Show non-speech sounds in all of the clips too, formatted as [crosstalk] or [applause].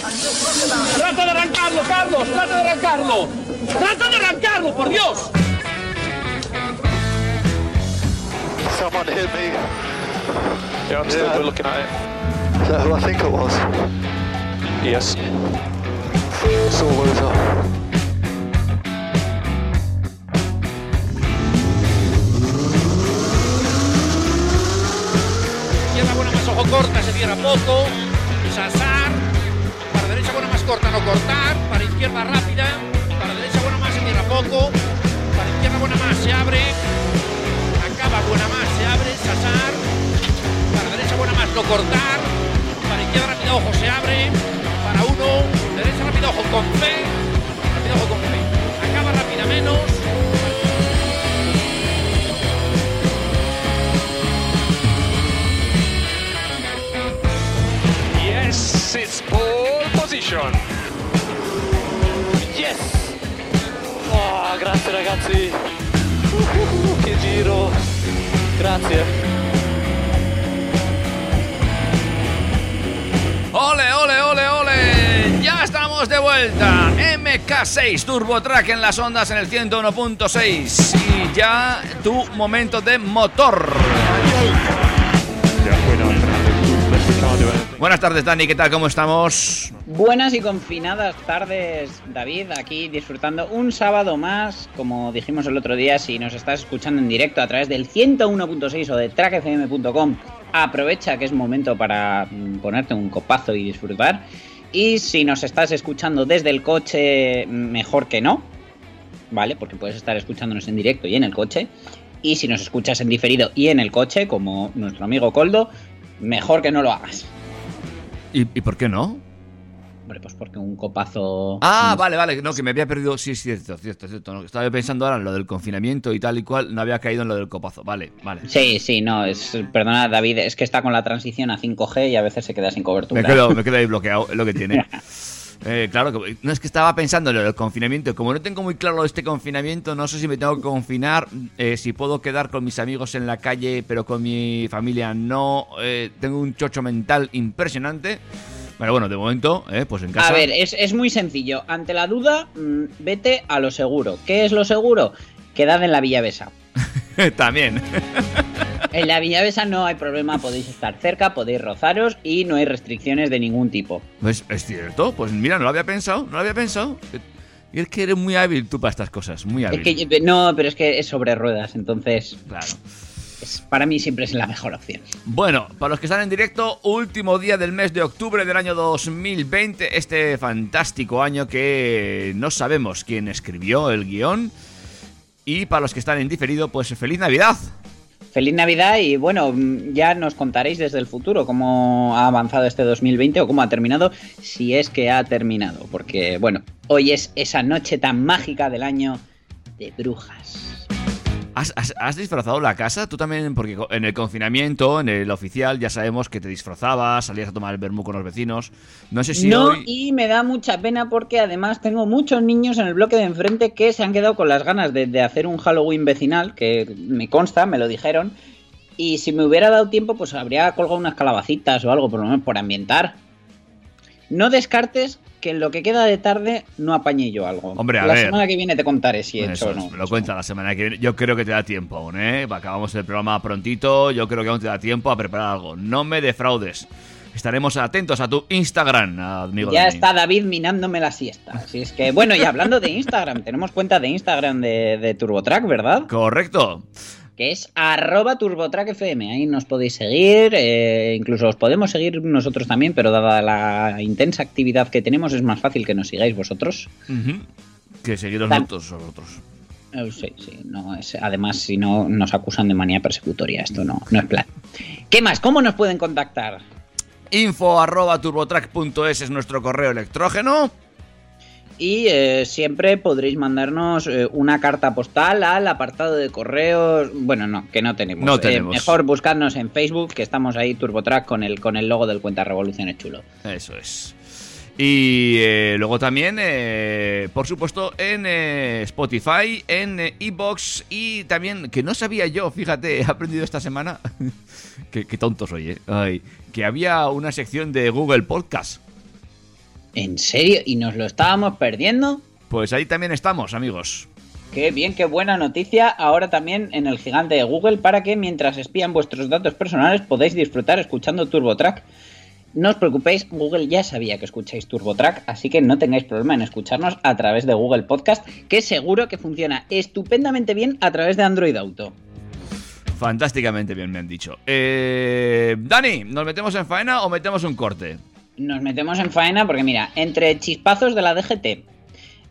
¡Trata de arrancarlo, Carlos! ¡Trata de arrancarlo! ¡Trata de arrancarlo, por Dios! Someone hit me. Yeah, I'm still Yeah. looking at it. Is that who I think it was? Yes. It's all over. Izquierda buena más ojo corta, se cierra poco. Sasar. Corta, no cortar. Para izquierda rápida. Para derecha buena más, se cierra poco. Para izquierda buena más, se abre. Acaba buena más, se abre. Sasar. Para derecha buena más, no cortar. Para izquierda rápida, ojo, se abre. Para uno. Derecha rápida, ojo, con fe. Rápida, ojo, con fe. Acaba rápida menos. Yes, it's pole Yes! Oh, grazie ragazzi! Uh, che giro! Grazie! ¡Ole, ole, ole, ole! ¡Ya estamos de vuelta! MK6 Turbo Track en las ondas en el 101.6 y ya tu momento de motor. Buenas tardes, Dani, ¿qué tal? ¿Cómo estamos? Buenas y confinadas tardes, David, aquí disfrutando un sábado más, como dijimos el otro día, si nos estás escuchando en directo a través del 101.6 o de trackfm.com, aprovecha que es momento para mm, ponerte un copazo y disfrutar. Y si nos estás escuchando desde el coche, mejor que no, ¿vale? Porque puedes estar escuchándonos en directo y en el coche. Y si nos escuchas en diferido y en el coche, como nuestro amigo Coldo, mejor que no lo hagas. ¿Y, y por qué no? Hombre, pues porque un copazo... Ah, vale, vale, no, que me había perdido. Sí, sí, cierto, cierto, cierto. no, estaba pensando ahora en lo del confinamiento y tal y cual, no había caído en lo del copazo. Vale, vale. Sí, sí, no, es, perdona David, es que está con la transición a 5G y a veces se queda sin cobertura. Me quedo, me quedo ahí [laughs] bloqueado, es lo que tiene. Eh, claro, que- no es que estaba pensando en lo del confinamiento. Como no tengo muy claro este confinamiento, no sé si me tengo que confinar, eh, si puedo quedar con mis amigos en la calle, pero con mi familia no. Eh, tengo un chocho mental impresionante. Pero bueno, de momento, eh, pues en casa. A ver, es, es muy sencillo. Ante la duda, mm, vete a lo seguro. ¿Qué es lo seguro? Quedad en la Villavesa. [laughs] También. En la Villavesa no hay problema, podéis estar cerca, podéis rozaros y no hay restricciones de ningún tipo. Pues es cierto, pues mira, no lo había pensado, no lo había pensado. Y es que eres muy hábil tú para estas cosas, muy hábil. Es que no, pero es que es sobre ruedas, entonces Claro. Es- para mí siempre es la mejor opción. Bueno, para los que están en directo, último día del mes de octubre del año 2020, este fantástico año que no sabemos quién escribió el guion. Y para los que están en diferido, pues feliz Navidad. Feliz Navidad y bueno, ya nos contaréis desde el futuro cómo ha avanzado este 2020 o cómo ha terminado, si es que ha terminado, porque bueno, hoy es esa noche tan mágica del año de brujas. ¿Has, has- has disfrazado la casa? Tú también, porque en el confinamiento, en el oficial, ya sabemos que te disfrazabas, salías a tomar el vermú con los vecinos. No sé si no, hoy... y me da mucha pena porque además tengo muchos niños en el bloque de enfrente que se han quedado con las ganas de, de hacer un Halloween vecinal, que me consta, me lo dijeron, y si me hubiera dado tiempo, pues habría colgado unas calabacitas o algo, por lo menos por ambientar. No descartes que en lo que queda de tarde no apañe yo algo. Hombre, a la ver. semana que viene te contaré si he Eso hecho o no. me lo cuenta la semana que viene. Yo creo que te da tiempo aún, ¿eh? Acabamos el programa prontito. Yo creo que aún te da tiempo a preparar algo. No me defraudes. Estaremos atentos a tu Instagram, amigo. Ya está David minándome la siesta. Así es que, bueno, y hablando de Instagram, [laughs] tenemos cuenta de Instagram de, de TurboTrack, ¿verdad? Correcto. Que es arroba turbotrackfm. Ahí nos podéis seguir, eh, incluso os podemos seguir nosotros también, pero dada la intensa actividad que tenemos es más fácil que nos sigáis vosotros. Ujú. Que seguiros nosotros, vosotros. Eh, sí, sí, no es, además si no nos acusan de manía persecutoria, esto no, no es plan. ¿Qué más? ¿Cómo nos pueden contactar? Info arroba turbotrack.es es nuestro correo electrógeno. Y eh, siempre podréis mandarnos eh, una carta postal al apartado de correos. Bueno, no, que no tenemos. No Eh, tenemos. mejor buscarnos en Facebook, que estamos ahí, TurboTrack, con el, con el logo del Cuenta Revoluciones chulo. Eso es. Y eh, luego también, eh, por supuesto, en eh, Spotify, en Evox y también, que no sabía yo, fíjate, he aprendido esta semana, [laughs] que, que tonto soy. Ay, que había una sección de Google Podcast. ¿En serio? ¿Y nos lo estábamos perdiendo? Pues ahí también estamos, amigos. Qué bien, qué buena noticia. Ahora también en el gigante de Google para que mientras espían vuestros datos personales podáis disfrutar escuchando TurboTrack. No os preocupéis, Google ya sabía que escucháis TurboTrack, así que no tengáis problema en escucharnos a través de Google Podcast, que seguro que funciona estupendamente bien a través de Android Auto. Fantásticamente bien, me han dicho. Eh, Dani, ¿nos metemos en faena o metemos un corte? Nos metemos en faena porque mira, entre chispazos de la DGT,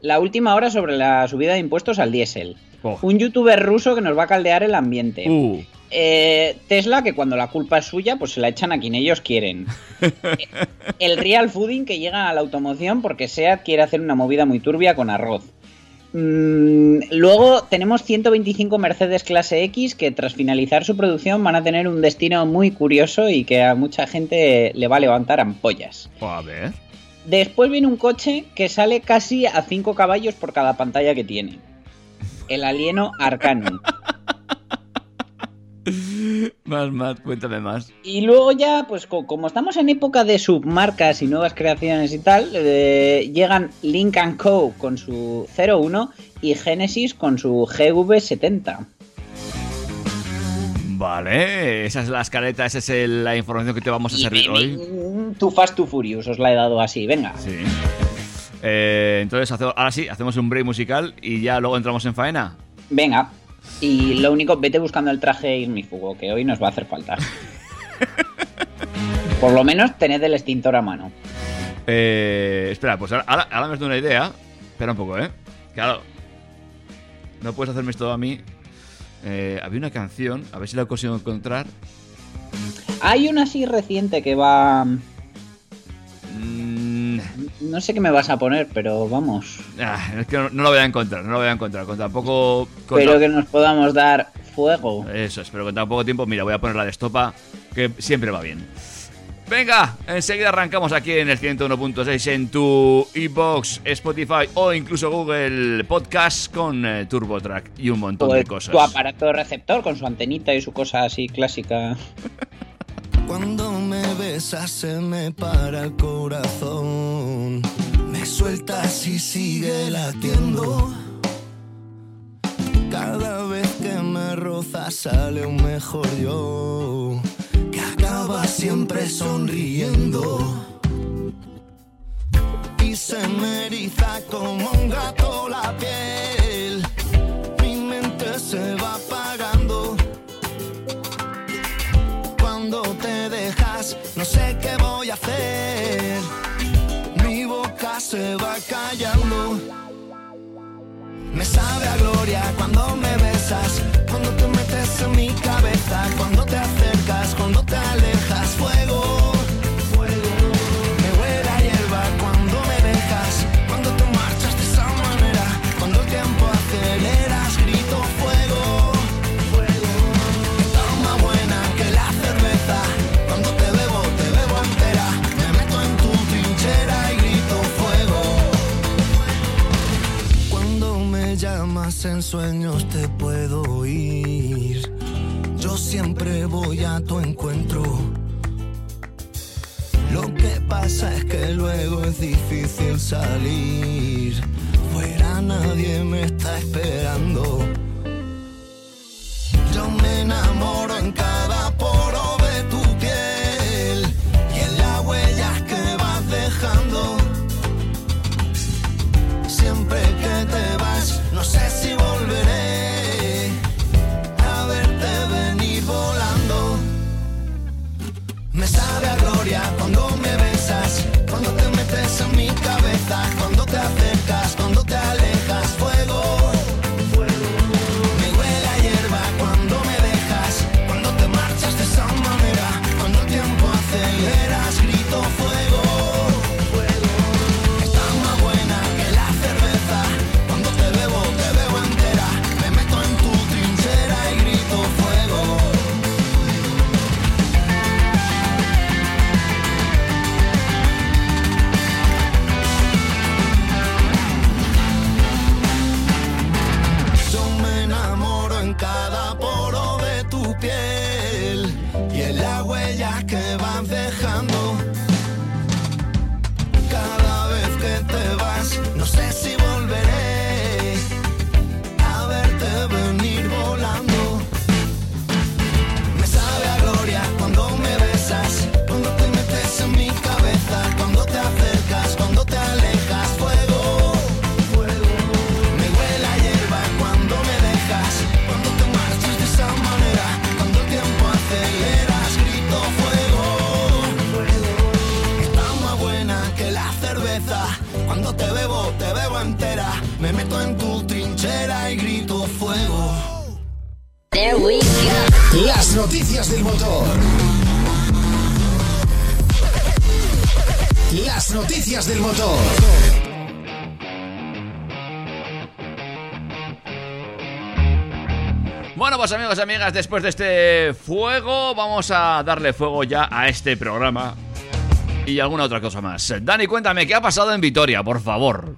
la última hora sobre la subida de impuestos al diésel, Oh. un youtuber ruso que nos va a caldear el ambiente, Uh, eh, Tesla que cuando la culpa es suya pues se la echan a quien ellos quieren, [laughs] el real fooding que llega a la automoción porque SEAT quiere hacer una movida muy turbia con arroz. Mm, luego tenemos 125 Mercedes clase X que tras finalizar su producción van a tener un destino muy curioso y que a mucha gente le va a levantar ampollas. a ver. Después viene un coche que sale casi a 5 caballos por cada pantalla que tiene. El alieno Arcanum. [laughs] [laughs] Más, más, cuéntame más. Y luego ya, pues co- como estamos en época de submarcas y nuevas creaciones y tal, eh, llegan Link Co. con su 01 y Genesis con su GV70. Vale, esa es la escaleta, esa es el- la información que te vamos a Y servir me- hoy. Too Fast, Too Furious, os la he dado así, venga. Sí. Eh, entonces, ahora sí, hacemos un break musical y ya luego entramos en faena. Venga. Y lo único, vete buscando el traje ignífugo, que hoy nos va a hacer falta. [laughs] Por lo menos tened el extintor a mano. Eh, espera, pues ahora me has dado una idea. Espera un poco, ¿eh? Claro. No puedes hacerme esto a mí. Eh, había una canción, a ver si la consigo encontrar. Hay una así reciente que va... Mm, No sé qué me vas a poner, pero vamos. ah, es que no, no la voy a encontrar, no la voy a encontrar. Con tampoco. con Pero ta- que nos podamos dar fuego. Eso es, pero con tan poco tiempo, mira, voy a poner la de estopa, que siempre va bien. Venga, enseguida arrancamos aquí en el 101.6 en tu iBox, Spotify o incluso Google Podcast con eh, TurboTrack y un montón O de el- cosas. tu aparato receptor con su antenita y su cosa así clásica. Cuando [laughs] me besas se me para el corazón. Me sueltas y sigue latiendo. Cada vez que me rozas sale un mejor yo. Que acaba siempre sonriendo. Y se me eriza como un gato la piel. No sé qué voy a hacer. Mi boca se va callando. Me sabe a gloria cuando me besas, en sueños te puedo oír. Yo siempre voy a tu encuentro. Lo que pasa es que luego es difícil salir. Fuera nadie me está esperando. Las noticias del motor. Las noticias del motor. Bueno, pues amigos y amigas, después de este fuego, vamos a darle fuego ya a este programa. Y alguna otra cosa más. Dani, cuéntame, ¿qué ha pasado en Vitoria, por favor?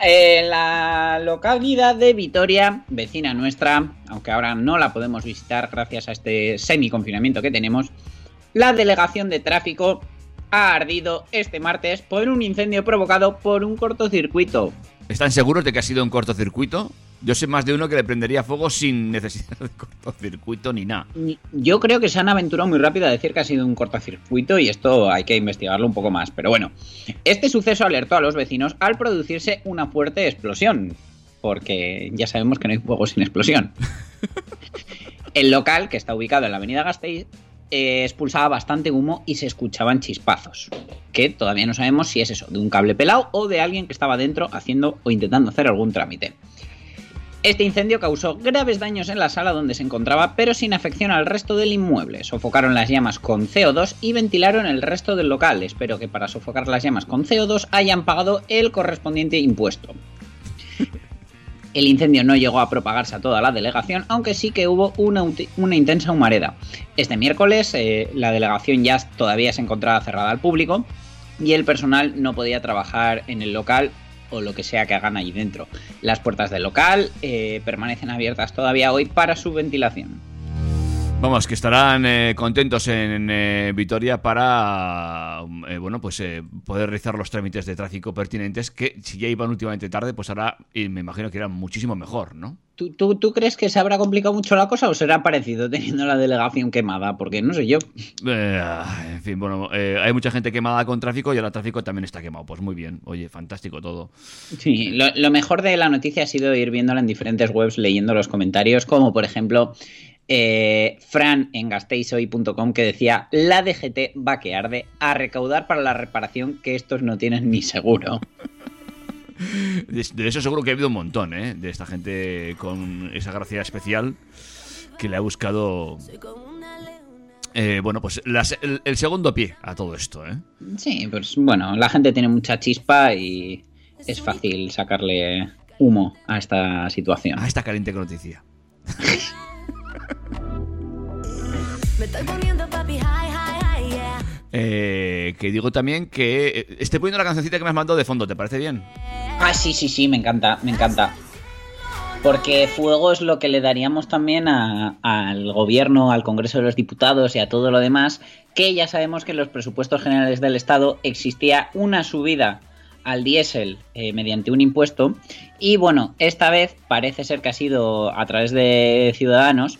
En la localidad de Vitoria, vecina nuestra, aunque ahora no la podemos visitar gracias a este semi-confinamiento que tenemos, la delegación de tráfico ha ardido este martes por un incendio provocado por un cortocircuito. ¿Están seguros de que ha sido un cortocircuito? Yo sé más de uno que le prendería fuego sin necesidad de cortocircuito ni nada. Yo creo que se han aventurado muy rápido a decir que ha sido un cortocircuito y esto hay que investigarlo un poco más. Pero bueno, este suceso alertó a los vecinos al producirse una fuerte explosión. Porque ya sabemos que no hay fuego sin explosión. [laughs] El local, que está ubicado en la avenida Gasteiz, eh, expulsaba bastante humo y se escuchaban chispazos. Que todavía no sabemos si es eso, de un cable pelado o de alguien que estaba dentro haciendo o intentando hacer algún trámite. Este incendio causó graves daños en la sala donde se encontraba, pero sin afección al resto del inmueble. Sofocaron las llamas con CO2 y ventilaron el resto del local. Espero que para sofocar las llamas con CO2 hayan pagado el correspondiente impuesto. El incendio no llegó a propagarse a toda la delegación, aunque sí que hubo una, intensa humareda. Este miércoles eh, la delegación ya todavía se encontraba cerrada al público y el personal no podía trabajar en el local o lo que sea que hagan allí dentro. Las puertas del local eh, permanecen abiertas todavía hoy para su ventilación. Vamos, que estarán eh, contentos en eh, Vitoria para eh, bueno, pues eh, poder realizar los trámites de tráfico pertinentes que si ya iban últimamente tarde, pues ahora y me imagino que irán muchísimo mejor, ¿no? ¿Tú, tú, tú crees que se habrá complicado mucho la cosa o será parecido teniendo la delegación quemada? Porque no sé yo. Eh, en fin, bueno, eh, hay mucha gente quemada con tráfico y ahora el tráfico también está quemado. Pues muy bien, oye, fantástico todo. Sí, lo, lo mejor de la noticia ha sido ir viéndola en diferentes webs leyendo los comentarios, como por ejemplo eh, Fran en gasteisoy.com que decía la DGT va que arde a recaudar para la reparación que estos no tienen ni seguro. [laughs] De, de eso seguro que ha habido un montón, ¿eh? De esta gente con esa gracia especial que le ha buscado... eh, bueno, pues las- el, el segundo pie a todo esto, ¿eh? Sí, pues bueno, la gente tiene mucha chispa y es fácil sacarle humo a esta situación. A esta caliente noticia. [laughs] Me estoy poniendo papi high, high, high, yeah. Eh, que digo también que eh, estoy poniendo la cancioncita que me has mandado de fondo, ¿te parece bien? Ah, sí, sí, sí, me encanta, me encanta. Porque fuego es lo que le daríamos también a- al gobierno, al Congreso de los Diputados y a todo lo demás, que ya sabemos que en los presupuestos generales del Estado existía una subida al diésel eh, mediante un impuesto y bueno, esta vez parece ser que ha sido a través de Ciudadanos,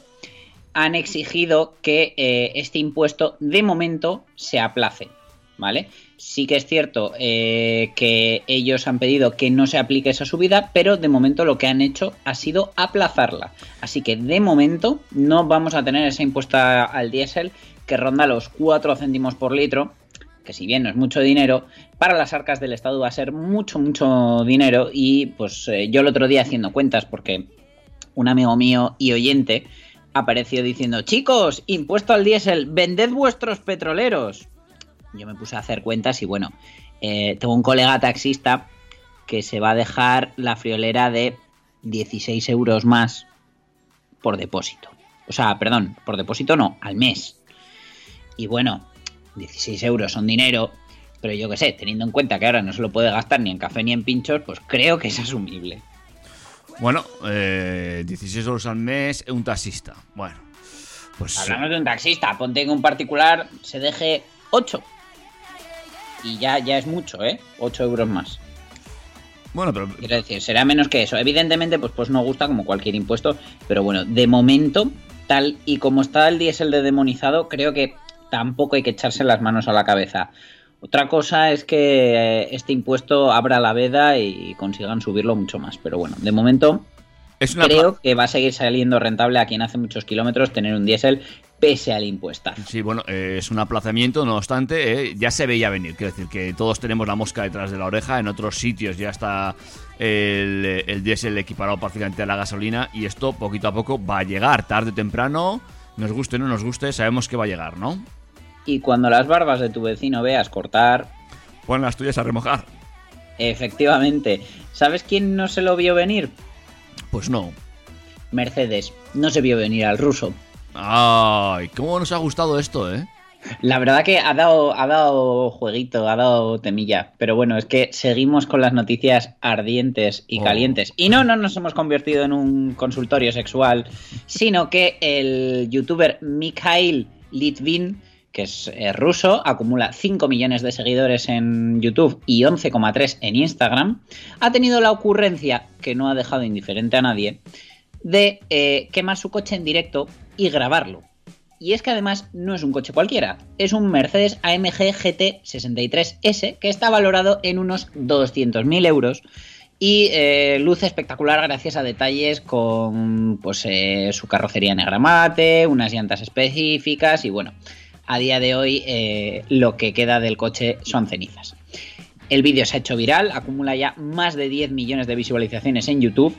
han exigido que eh, este impuesto de momento se aplace, ¿vale? Sí que es cierto eh, que ellos han pedido que no se aplique esa subida, pero de momento lo que han hecho ha sido aplazarla. Así que de momento no vamos a tener ese impuesto a- al diésel que ronda los 4 céntimos por litro, que si bien no es mucho dinero, para las arcas del Estado va a ser mucho, mucho dinero. Y pues eh, yo el otro día haciendo cuentas, porque un amigo mío y oyente apareció diciendo, chicos, impuesto al diésel, vended vuestros petroleros. Yo me puse a hacer cuentas y bueno, eh, tengo un colega taxista que se va a dejar la friolera de 16 euros más por depósito. O sea, perdón, por depósito no, al mes. Y bueno, 16 euros son dinero, pero yo qué sé, teniendo en cuenta que ahora no se lo puede gastar ni en café ni en pinchos, pues creo que es asumible. Bueno, eh, 16 euros al mes, un taxista. Bueno, pues... Hablamos de un taxista, ponte que un particular se deje 8. Y ya, ya es mucho, ¿eh? 8 euros más. Bueno, pero Quiero decir, será menos que eso. Evidentemente, pues, pues no gusta como cualquier impuesto. Pero bueno, de momento, tal y como está el diésel de demonizado, creo que tampoco hay que echarse las manos a la cabeza. Otra cosa es que eh, este impuesto abra la veda y consigan subirlo mucho más. Pero bueno, de momento es una... creo que va a seguir saliendo rentable a quien hace muchos kilómetros tener un diésel pese al impuestazo. Sí, bueno, eh, es un aplazamiento, no obstante, eh, ya se veía venir. Quiero decir que todos tenemos la mosca detrás de la oreja, en otros sitios ya está el, el diésel equiparado prácticamente a la gasolina y esto poquito a poco va a llegar, tarde o temprano, nos guste o no nos guste, sabemos que va a llegar, ¿no? Y cuando las barbas de tu vecino veas cortar, Pon las tuyas a remojar. efectivamente, ¿sabes quién no se lo vio venir? Pues no. Mercedes. No se vio venir al ruso. Ay, cómo nos ha gustado esto, ¿eh? La verdad que ha dado, ha dado jueguito, ha dado temilla. Pero bueno, es que seguimos con las noticias ardientes y Oh. calientes. Y no, no nos hemos convertido en un consultorio sexual, sino que el youtuber Mikhail Litvin, que es eh, ruso, acumula 5 millones de seguidores en YouTube y 11,3 en Instagram, ha tenido la ocurrencia, que no ha dejado indiferente a nadie, de eh, quemar su coche en directo y grabarlo. Y es que además no es un coche cualquiera, es un Mercedes AMG GT 63S que está valorado en unos 200.000 euros y eh, luce espectacular gracias a detalles con pues, su carrocería negra mate, unas llantas específicas y bueno, a día de hoy eh, lo que queda del coche son cenizas. El vídeo se ha hecho viral, acumula ya más de 10 millones de visualizaciones en YouTube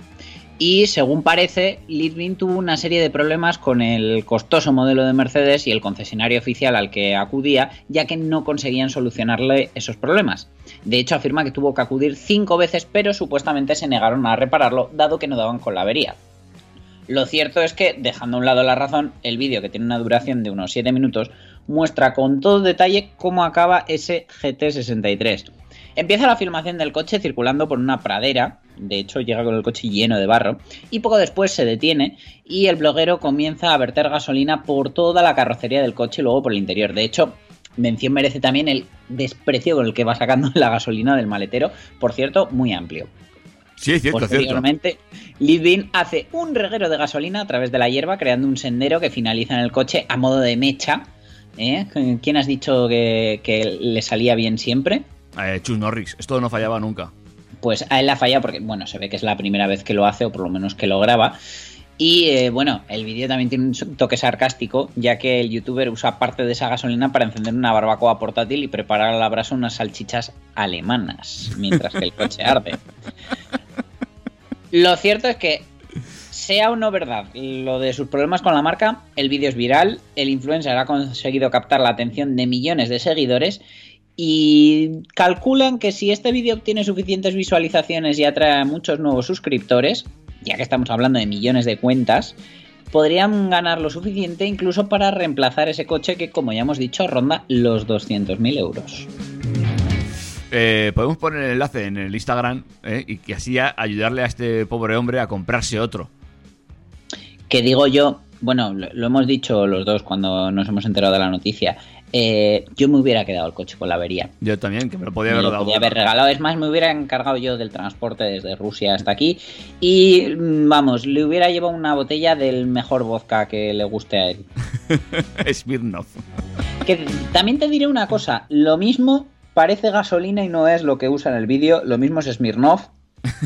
y según parece, Litvin tuvo una serie de problemas con el costoso modelo de Mercedes y el concesionario oficial al que acudía, ya que no conseguían solucionarle esos problemas. De hecho, afirma que tuvo que acudir cinco veces, pero supuestamente se negaron a repararlo, dado que no daban con la avería. Lo cierto es que, dejando a un lado la razón, el vídeo, que tiene una duración de unos 7 minutos, muestra con todo detalle cómo acaba ese GT63. Empieza la filmación del coche circulando por una pradera, de hecho llega con el coche lleno de barro, y poco después se detiene y el bloguero comienza a verter gasolina por toda la carrocería del coche y luego por el interior. De hecho, mención merece también el desprecio con el que va sacando [laughs] la gasolina del maletero, por cierto, muy amplio. Sí, es cierto. Posteriormente, Litvin hace un reguero de gasolina a través de la hierba, creando un sendero que finaliza en el coche a modo de mecha. ¿Eh? ¿Quién has dicho que, que le salía bien siempre? Eh, Chus Norris, esto no fallaba nunca. Pues a él la falla porque, bueno, se ve que es la primera vez que lo hace, o por lo menos que lo graba. Y eh, bueno, el vídeo también tiene un toque sarcástico, ya que el youtuber usa parte de esa gasolina para encender una barbacoa portátil y preparar a la brasa unas salchichas alemanas, mientras que el coche arde. [laughs] Lo cierto es que, sea o no verdad lo de sus problemas con la marca, el vídeo es viral, el influencer ha conseguido captar la atención de millones de seguidores y calculan que si este vídeo obtiene suficientes visualizaciones y atrae a muchos nuevos suscriptores, ya que estamos hablando de millones de cuentas, podrían ganar lo suficiente incluso para reemplazar ese coche que, como ya hemos dicho, ronda los 200.000 euros. Eh, podemos poner el enlace en el Instagram eh, y que así ayudarle a este pobre hombre a comprarse otro. Que digo yo, bueno, lo, lo hemos dicho los dos cuando nos hemos enterado de la noticia, eh, yo me hubiera quedado el coche con la avería. Yo también, que me lo podía Me haber lo dado. podía haber regalado. Es más, me hubiera encargado yo del transporte desde Rusia hasta aquí. Y mm, vamos, le hubiera llevado una botella del mejor vodka que le guste a él. [laughs] Smirnoff. Que también te diré una cosa: lo mismo parece gasolina y no es lo que usa en el vídeo. Lo mismo es Smirnoff,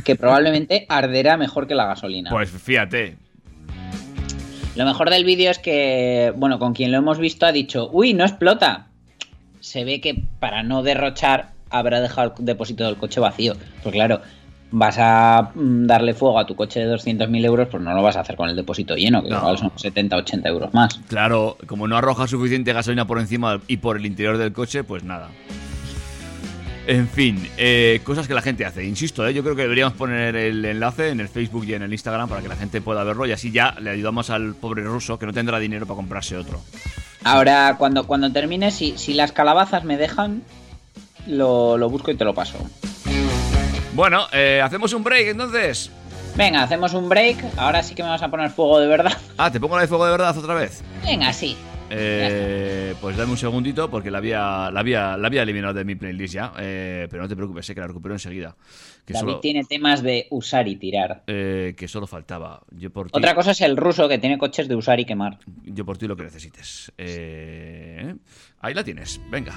que probablemente arderá mejor que la gasolina. Pues fíjate. Lo mejor del vídeo es que, bueno, con quien lo hemos visto ha dicho, uy, no explota. Se ve que para no derrochar habrá dejado el depósito del coche vacío. Pues claro, vas a mm, darle fuego a tu coche de 200.000 euros, pues no lo vas a hacer con el depósito lleno, que No. igual son 70, 80 euros más. Claro, como no arroja suficiente gasolina por encima y por el interior del coche, pues nada. En fin, eh, cosas que la gente hace. Insisto, eh, yo creo que deberíamos poner el enlace en el Facebook y en el Instagram para que la gente pueda verlo y así ya le ayudamos al pobre ruso que no tendrá dinero para comprarse otro. Ahora, cuando, cuando termine, si, si las calabazas me dejan, lo, lo busco y te lo paso. Bueno, eh, hacemos un break entonces. Venga, hacemos un break. Ahora sí que me vas a poner fuego de verdad. Ah, te pongo la de fuego de verdad otra vez. Venga, sí. Eh, pues dame un segundito porque la había, la había, la había eliminado de mi playlist ya. Eh, pero no te preocupes, sé que la recupero enseguida. Que David solo, tiene temas de usar y tirar. eh, que solo faltaba. Yo por ti, Otra cosa es el ruso que tiene coches de usar y quemar. yo por ti lo que necesites. Eh, ahí la tienes, venga.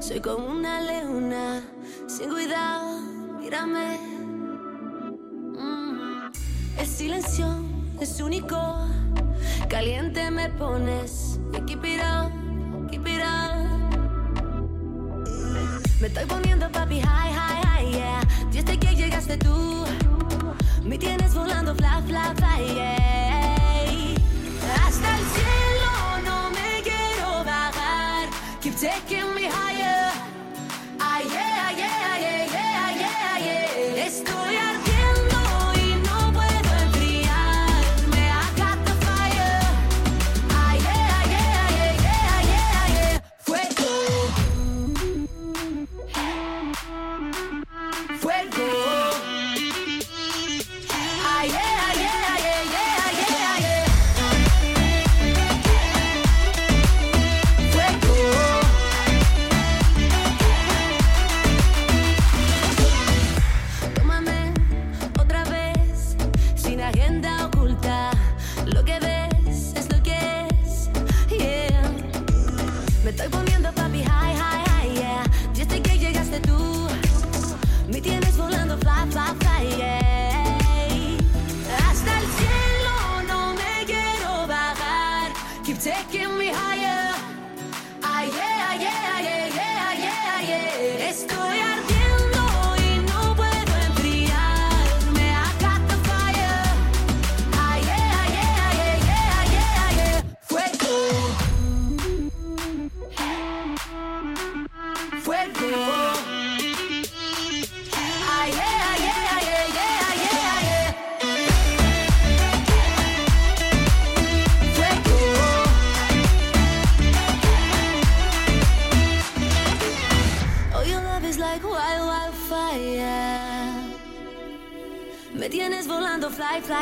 Soy como una leona, sin cuidado, mírame. Mm. El silencio es único, caliente me pones. Y keep it up, keep. Me estoy poniendo papi high, high, high, yeah. Desde que llegaste tú, me tienes volando fly, fly, fly, yeah. Taking me higher.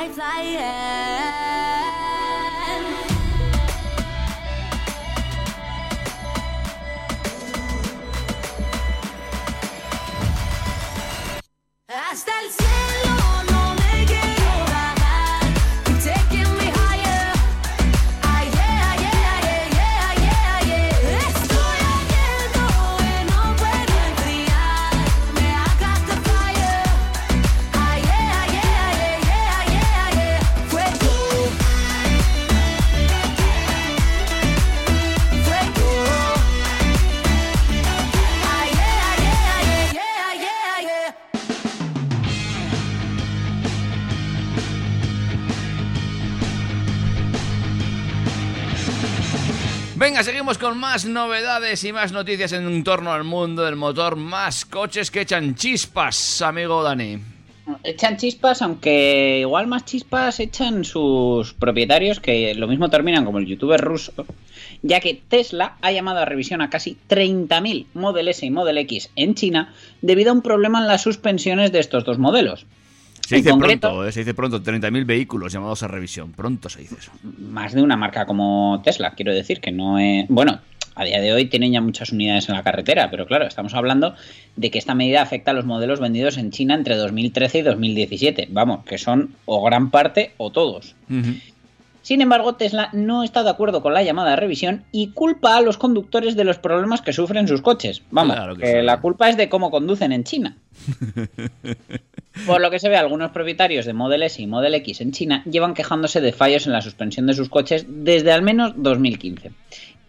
Fly, fly. Con más novedades y más noticias en torno al mundo del motor. Más coches que echan chispas, amigo Dani. Echan chispas, aunque igual más chispas echan sus propietarios, que lo mismo terminan como el youtuber ruso, ya que Tesla ha llamado a revisión a casi 30.000 Model S y Model X en China debido a un problema en las suspensiones de estos dos modelos. Se En dice concreto- pronto, eh, se dice pronto, 30.000 vehículos llamados a revisión. Pronto se dice eso. Más de una marca como Tesla, quiero decir, que no es... Bueno, a día de hoy tienen ya muchas unidades en la carretera, pero claro, estamos hablando de que esta medida afecta a los modelos vendidos en China entre 2013 y 2017. Vamos, que son o gran parte o todos. Sin embargo, Tesla no está de acuerdo con la llamada revisión y culpa a los conductores de los problemas que sufren sus coches. Vamos, Claro que la culpa es de cómo conducen en China. [laughs] Por lo que se ve, algunos propietarios de Model S y Model X en China llevan quejándose de fallos en la suspensión de sus coches desde al menos 2015.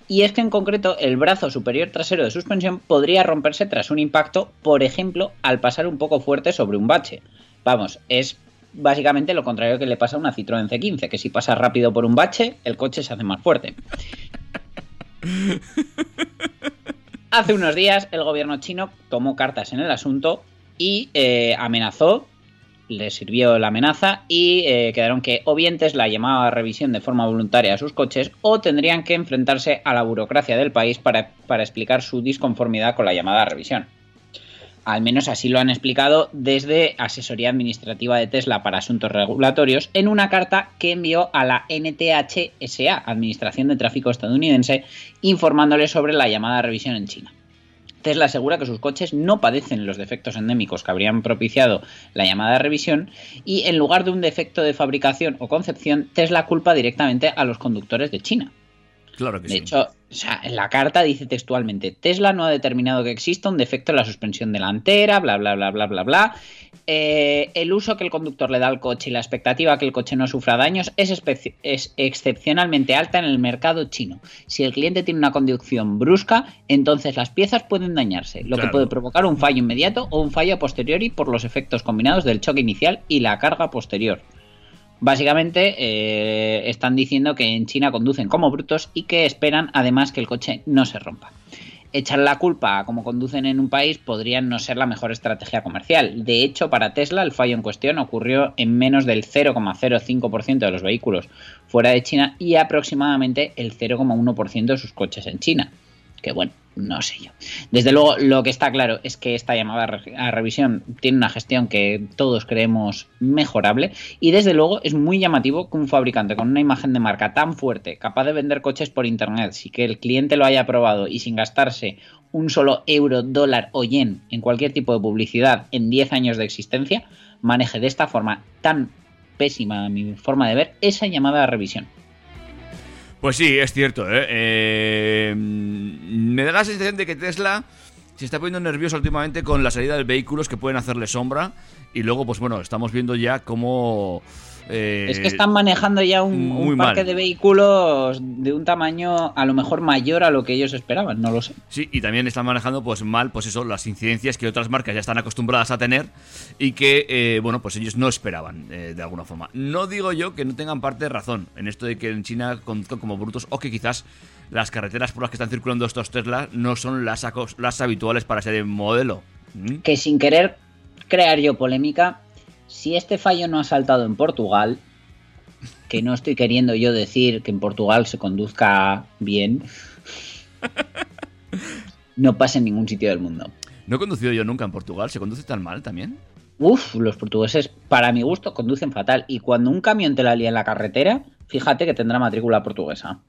Y es que en concreto el brazo superior trasero de suspensión podría romperse tras un impacto, por ejemplo, al pasar un poco fuerte sobre un bache. Vamos, es básicamente lo contrario que le pasa a una Citroën C15, que si pasa rápido por un bache, el coche se hace más fuerte. [laughs] Hace unos días el gobierno chino tomó cartas en el asunto y eh, amenazó, le sirvió la amenaza y eh, quedaron que o bien Tesla llamaba a revisión de forma voluntaria a sus coches o tendrían que enfrentarse a la burocracia del país para, para explicar su disconformidad con la llamada a revisión. Al menos así lo han explicado desde Asesoría Administrativa de Tesla para Asuntos Regulatorios en una carta que envió a la NTHSA, Administración de Tráfico estadounidense, informándole sobre la llamada revisión en China. Tesla asegura que sus coches no padecen los defectos endémicos que habrían propiciado la llamada revisión y en lugar de un defecto de fabricación o concepción, Tesla culpa directamente a los conductores de China. Claro que De sí. hecho, o sea, en la carta dice textualmente, Tesla no ha determinado que exista un defecto en la suspensión delantera, bla, bla, bla, bla, bla, bla. Eh, el uso que el conductor le da al coche y la expectativa que el coche no sufra daños es, excepcionalmente alta en el mercado chino. Si el cliente tiene una conducción brusca, entonces las piezas pueden dañarse, lo Claro. que puede provocar un fallo inmediato o un fallo a posteriori por los efectos combinados del choque inicial y la carga posterior. Básicamente eh, están diciendo que en China conducen como brutos y que esperan además que el coche no se rompa. Echar la culpa a cómo conducen en un país podría no ser la mejor estrategia comercial. De hecho, para Tesla el fallo en cuestión ocurrió en menos del 0,05% de los vehículos fuera de China y aproximadamente el 0,1% de sus coches en China. Que bueno, no sé yo. Desde luego, lo que está claro es que esta llamada a re- a revisión tiene una gestión que todos creemos mejorable y desde luego es muy llamativo que un fabricante con una imagen de marca tan fuerte, capaz de vender coches por internet, sin que el cliente lo haya probado y sin gastarse un solo euro, dólar o yen en cualquier tipo de publicidad en 10 años de existencia, maneje de esta forma tan pésima mi forma de ver esa llamada a revisión. Pues sí, es cierto, ¿eh? Eh, me da la sensación de que Tesla se está poniendo nervioso últimamente con la salida de vehículos que pueden hacerle sombra. Y luego, pues bueno, estamos viendo ya cómo. Eh, Es que están manejando ya un, parque mal. de vehículos de un tamaño a lo mejor mayor a lo que ellos esperaban, no lo sé. Sí, y también están manejando pues mal, pues eso, las incidencias que otras marcas ya están acostumbradas a tener y que, eh, bueno, pues ellos no esperaban eh, de alguna forma. No digo yo que no tengan parte de razón en esto de que en China conduzcan como brutos o que quizás las carreteras por las que están circulando estos Tesla no son las habituales para ese modelo. ¿Mm? Que sin querer crear yo polémica, si este fallo no ha saltado en Portugal, que no estoy queriendo yo decir que en Portugal se conduzca bien, [laughs] no pasa en ningún sitio del mundo. No he conducido yo nunca en Portugal, ¿se conduce tan mal también? Uf, los portugueses, para mi gusto, conducen fatal. Y cuando un camión te la lía en la carretera, fíjate que tendrá matrícula portuguesa.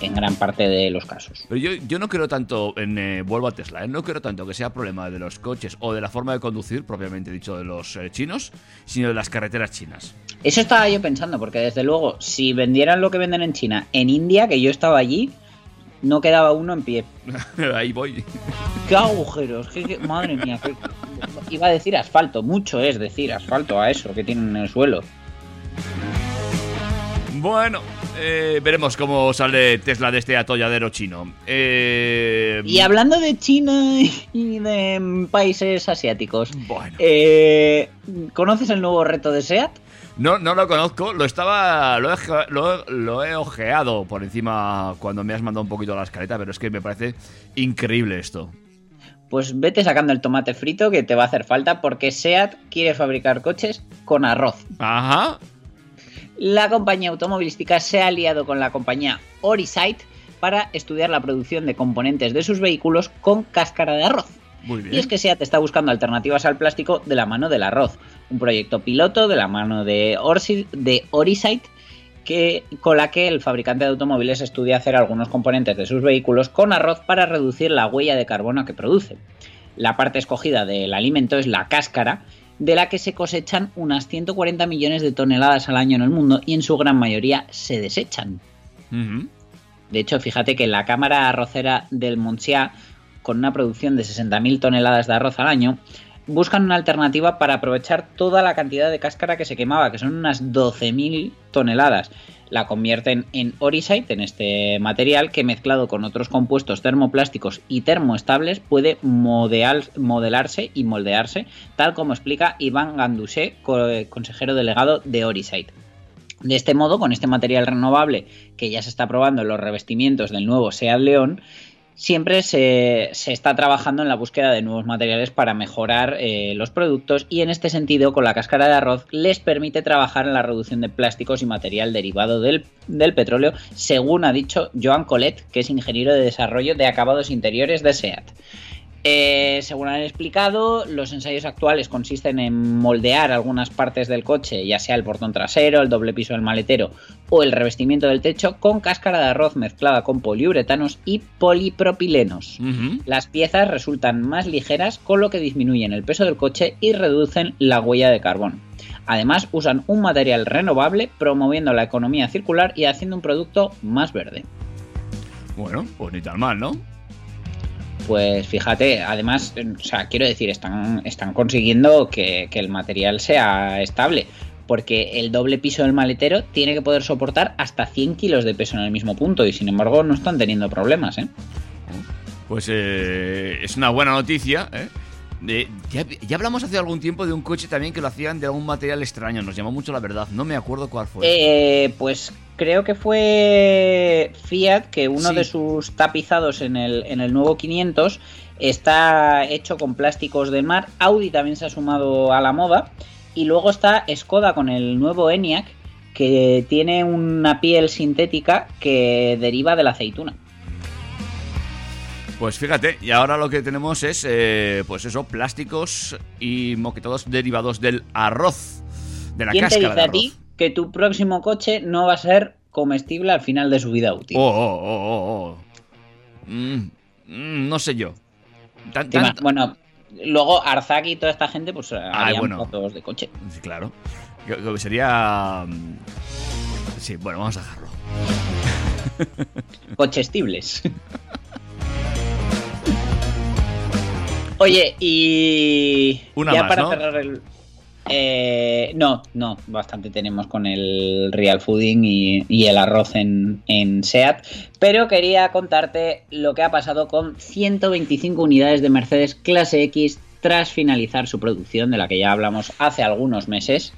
En gran parte de los casos. Pero yo, yo no creo tanto en. eh, vuelvo a Tesla, ¿eh? no creo tanto que sea problema de los coches o de la forma de conducir, propiamente dicho, de los eh, chinos, sino de las carreteras chinas. Eso estaba yo pensando, porque desde luego, si vendieran lo que venden en China en India, que yo estaba allí, no quedaba uno en pie. [laughs] Ahí voy. ¡Qué agujeros! qué- qué- madre mía! qué- Iba a decir asfalto, mucho es decir asfalto a eso que tienen en el suelo. Bueno, eh, veremos cómo sale Tesla de este atolladero chino. Eh, Y hablando de China [laughs] y de países asiáticos, Bueno. eh, ¿conoces el nuevo reto de SEAT? No, no lo conozco, lo estaba. Lo he, lo he- lo he ojeado por encima cuando me has mandado un poquito la escaleta, pero es que me parece increíble esto. Pues vete sacando el tomate frito que te va a hacer falta porque SEAT quiere fabricar coches con arroz. Ajá. La compañía automovilística se ha aliado con la compañía Orisight para estudiar la producción de componentes de sus vehículos con cáscara de arroz. Muy bien. Y es que SEAT está buscando alternativas al plástico de la mano del arroz. Un proyecto piloto de la mano de, Orsi- de Orisight que, con la que el fabricante de automóviles estudia hacer algunos componentes de sus vehículos con arroz para reducir la huella de carbono que produce. La parte escogida del alimento es la cáscara, de la que se cosechan unas 140 millones de toneladas al año en el mundo y en su gran mayoría se desechan. De hecho, fíjate que la cámara arrocera del Montsià, con una producción de 60.000 toneladas de arroz al año, buscan una alternativa para aprovechar toda la cantidad de cáscara que se quemaba, que son unas 12.000 toneladas. La convierten en Orisite, en este material que mezclado con otros compuestos termoplásticos y termoestables puede modelarse y moldearse, tal como explica Iván Gandusé, co- consejero delegado de Orisite. De este modo, con este material renovable que ya se está probando en los revestimientos del nuevo Seat León, siempre se, se está trabajando en la búsqueda de nuevos materiales para mejorar eh, los productos y en este sentido con la cáscara de arroz les permite trabajar en la reducción de plásticos y material derivado del, del petróleo, según ha dicho Joan Colet, que es ingeniero de desarrollo de acabados interiores de SEAT. Eh, según han explicado, los ensayos actuales consisten en moldear algunas partes del coche, ya sea el portón trasero, el doble piso del maletero o el revestimiento del techo, con cáscara de arroz mezclada con poliuretanos y polipropilenos. Las piezas resultan más ligeras, con lo que disminuyen el peso del coche y reducen la huella de carbón. Además, usan un material renovable, promoviendo la economía circular y haciendo un producto más verde. Bueno, pues ni tan mal, ¿no? Pues fíjate, además, eh, o sea, quiero decir, están, están consiguiendo que, que el material sea estable. Porque el doble piso del maletero tiene que poder soportar hasta 100 kilos de peso en el mismo punto. Y sin embargo, no están teniendo problemas, ¿eh? Pues eh, es una buena noticia, ¿eh? De- ya, ya hablamos hace algún tiempo de un coche también que lo hacían de algún material extraño. Nos llamó mucho la verdad. No me acuerdo cuál fue. Eh, pues creo que fue Fiat que uno Sí. de sus tapizados en el, en el nuevo 500 está hecho con plásticos de mar. Audi también se ha sumado a la moda. Y luego está Skoda con el nuevo ENIAC que tiene una piel sintética que deriva de la aceituna. Pues fíjate, y ahora lo que tenemos es, eh, pues eso, plásticos y moquetados derivados del arroz. De la ¿Quién te cáscara dice de a ti arroz. que tu próximo coche no va a ser comestible al final de su vida útil? Oh, oh, oh, oh, oh. Mm, mm, no sé yo. Tan- Te tan- Bueno, luego Arzaki y toda esta gente pues harían bueno. fotos de coche. Sí, claro. Sería... mm, Sí, bueno, vamos a dejarlo. Cochestibles. [laughs] Oye, y Una ya más, para ¿no? cerrar el... eh, no, no, bastante tenemos con el real fooding y, y el arroz en, en SEAT, pero quería contarte lo que ha pasado con 125 unidades de Mercedes clase X tras finalizar su producción, de la que ya hablamos hace algunos meses.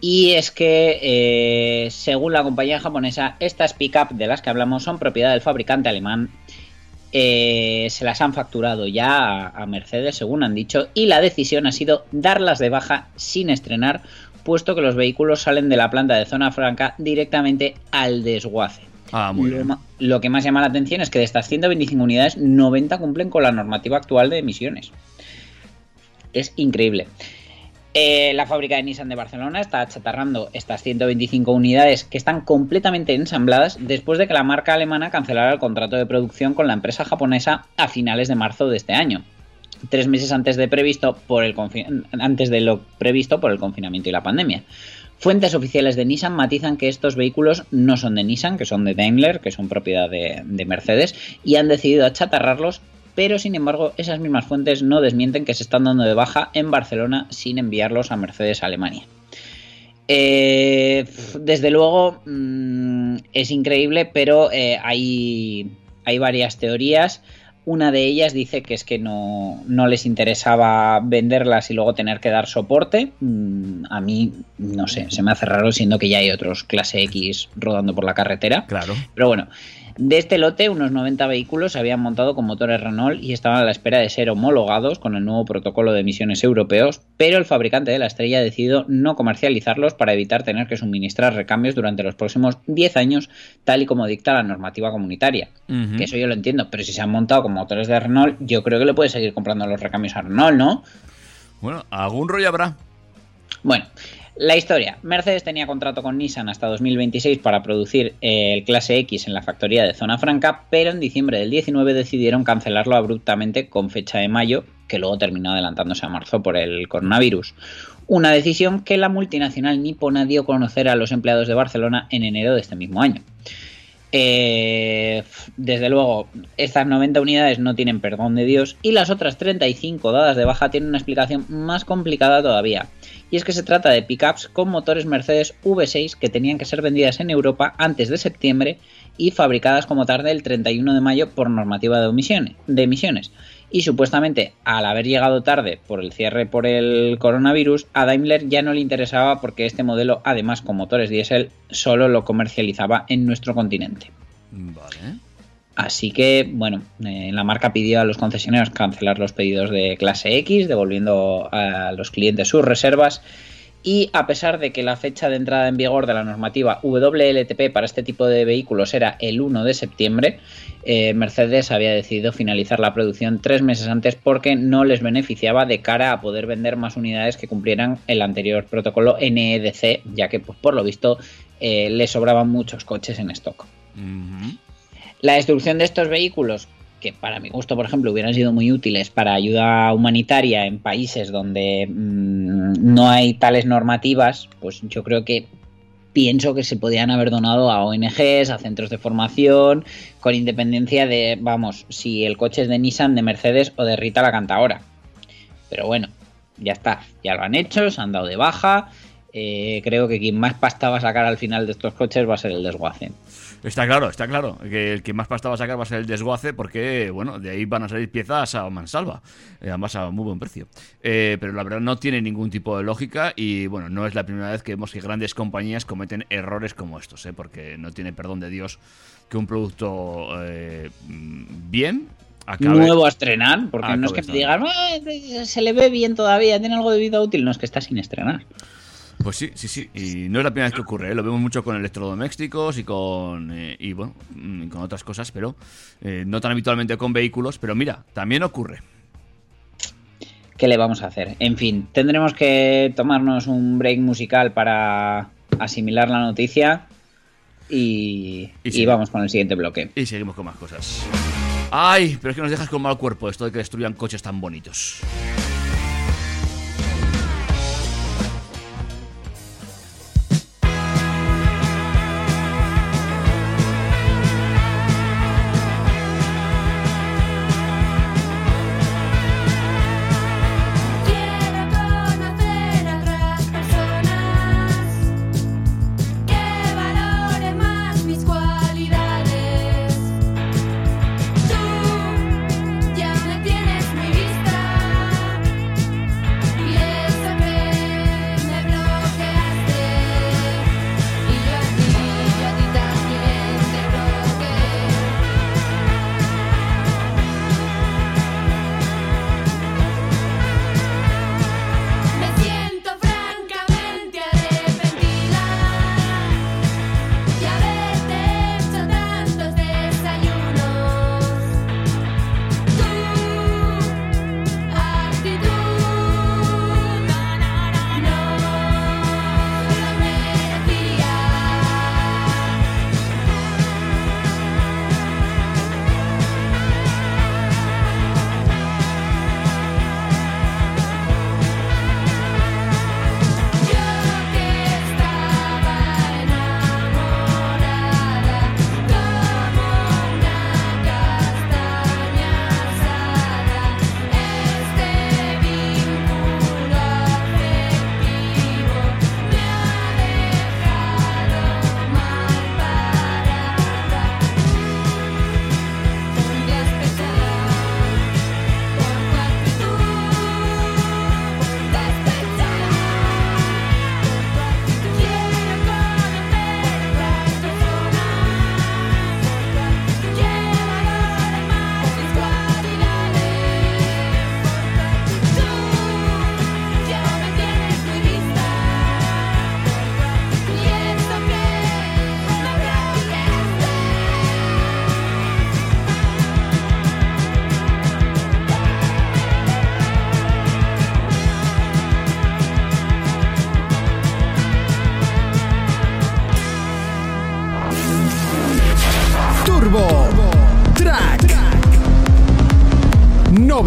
Y es que, eh, según la compañía japonesa, estas pick-up de las que hablamos son propiedad del fabricante alemán. Eh, se las han facturado ya a, a Mercedes, según han dicho, y la decisión ha sido darlas de baja sin estrenar, puesto que los vehículos salen de la planta de zona franca directamente al desguace. Ah, muy bien. lo que más llama la atención es que de estas 125 unidades, 90 cumplen con la normativa actual de emisiones. Es increíble. Eh, la fábrica de Nissan de Barcelona está achatarrando estas 125 unidades que están completamente ensambladas después de que la marca alemana cancelara el contrato de producción con la empresa japonesa a finales de marzo de este año. Tres meses antes de, lo previsto por el confinamiento y la pandemia. Fuentes oficiales de Nissan matizan que estos vehículos no son de Nissan, que son de Daimler, que son propiedad de, de Mercedes, y han decidido achatarrarlos, pero sin embargo esas mismas fuentes no desmienten que se están dando de baja en Barcelona sin enviarlos a Mercedes Alemania. Eh, desde luego mm, es increíble, pero eh, hay, hay varias teorías. Una de ellas dice que es que no, no les interesaba venderlas y luego tener que dar soporte. Mm, a mí, no sé, se me hace raro siendo que ya hay otros clase X rodando por la carretera. Claro. Pero bueno, de este lote, unos 90 vehículos se habían montado con motores Renault y estaban a la espera de ser homologados con el nuevo protocolo de emisiones europeos, pero el fabricante de la estrella ha decidido no comercializarlos para evitar tener que suministrar recambios durante los próximos 10 años, tal y como dicta la normativa comunitaria. Que eso yo lo entiendo, pero si se han montado con motores de Renault, yo creo que le puedes seguir comprando los recambios a Renault, ¿no? Bueno, algún rollo habrá. Bueno, la historia. Mercedes tenía contrato con Nissan hasta 2026 para producir eh, el clase X en la factoría de Zona Franca, pero en diciembre del 19 decidieron cancelarlo abruptamente con fecha de mayo, que luego terminó adelantándose a marzo por el coronavirus. Una decisión que la multinacional nipona dio a conocer a los empleados de Barcelona en enero de este mismo año. Eh, desde luego, estas 90 unidades no tienen perdón de Dios y las otras 35 dadas de baja tienen una explicación más complicada todavía. Y es que se trata de pickups con motores Mercedes V6 que tenían que ser vendidas en Europa antes de septiembre y fabricadas como tarde el 31 de mayo por normativa de emisiones. Y supuestamente, al haber llegado tarde por el cierre por el coronavirus, a Daimler ya no le interesaba porque este modelo, además con motores diésel, solo lo comercializaba en nuestro continente. Vale. Así que, bueno, eh, la marca pidió a los concesionarios cancelar los pedidos de clase X, devolviendo a los clientes sus reservas. Y a pesar de que la fecha de entrada en vigor de la normativa WLTP para este tipo de vehículos era el 1 de septiembre, eh, Mercedes había decidido finalizar la producción tres meses antes porque no les beneficiaba de cara a poder vender más unidades que cumplieran el anterior protocolo NEDC, ya que pues, por lo visto eh, le sobraban muchos coches en stock. La destrucción de estos vehículos, que para mi gusto, por ejemplo, hubieran sido muy útiles para ayuda humanitaria en países donde mm, no hay tales normativas, pues yo creo que pienso que se podían haber donado a ONGs, a centros de formación, con independencia de, vamos, si el coche es de Nissan, de Mercedes o de Rita la Cantaora. Pero bueno, ya está, ya lo han hecho, se han dado de baja. Eh, creo que quien más pasta va a sacar al final de estos coches va a ser el desguace. Está claro, está claro. Que el que más pasta va a sacar va a ser el desguace porque, bueno, de ahí van a salir piezas a mansalva. eh, además a muy buen precio. Eh, pero la verdad no tiene ningún tipo de lógica y, bueno, no es la primera vez que vemos que grandes compañías cometen errores como estos, ¿eh? porque no tiene perdón de Dios que un producto eh, bien acabe... Nuevo a estrenar, porque no es que te digan, "Ah, se le ve bien todavía, tiene algo de vida útil, no es que está sin estrenar. Pues sí, sí, sí. Y no es la primera vez que ocurre, ¿eh? lo vemos mucho con electrodomésticos y con, eh, y bueno, mm, con otras cosas, pero eh, no tan habitualmente con vehículos. Pero mira, también ocurre. ¿Qué le vamos a hacer? En fin, tendremos que tomarnos un break musical para asimilar la noticia y, Y y vamos con el siguiente bloque. Y seguimos con más cosas. Ay, pero es que nos dejas con mal cuerpo esto de que destruyan coches tan bonitos.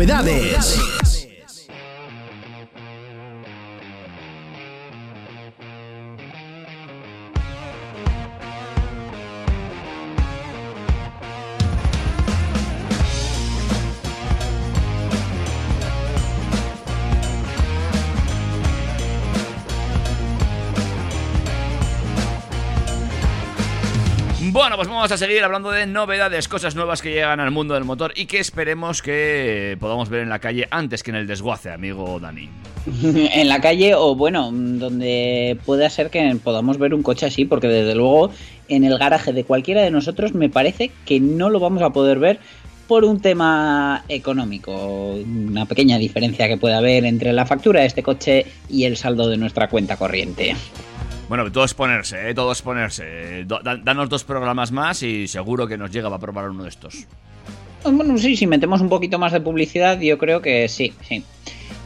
Novedades. Bueno, pues vamos a seguir hablando de novedades, cosas nuevas que llegan al mundo del motor y que esperemos que podamos ver en la calle antes que en el desguace, amigo Dani. [laughs] en la calle o bueno, donde pueda ser que podamos ver un coche así, porque desde luego en el garaje de cualquiera de nosotros me parece que no lo vamos a poder ver por un tema económico, una pequeña diferencia que puede haber entre la factura de este coche y el saldo de nuestra cuenta corriente. Bueno, todo es ponerse, ¿eh? todo es ponerse. Danos dos programas más y seguro que nos llega para probar uno de estos. Pues Bueno, sí, si metemos un poquito más de publicidad, yo creo que sí, sí.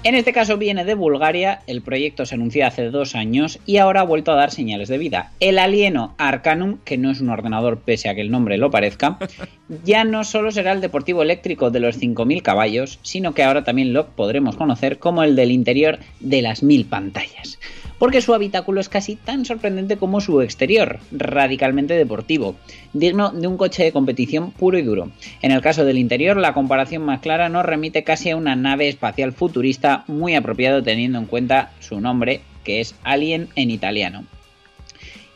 En este caso viene de Bulgaria, el proyecto se anunció hace dos años y ahora ha vuelto a dar señales de vida. El alieno Arcanum, que no es un ordenador pese a que el nombre lo parezca, [laughs] ya no solo será el deportivo eléctrico de los 5.000 caballos, sino que ahora también lo podremos conocer como el del interior de las 1.000 pantallas. Porque su habitáculo es casi tan sorprendente como su exterior, radicalmente deportivo, digno de un coche de competición puro y duro. En el caso del interior, la comparación más clara nos remite casi a una nave espacial futurista muy apropiado teniendo en cuenta su nombre, que es Alien en italiano.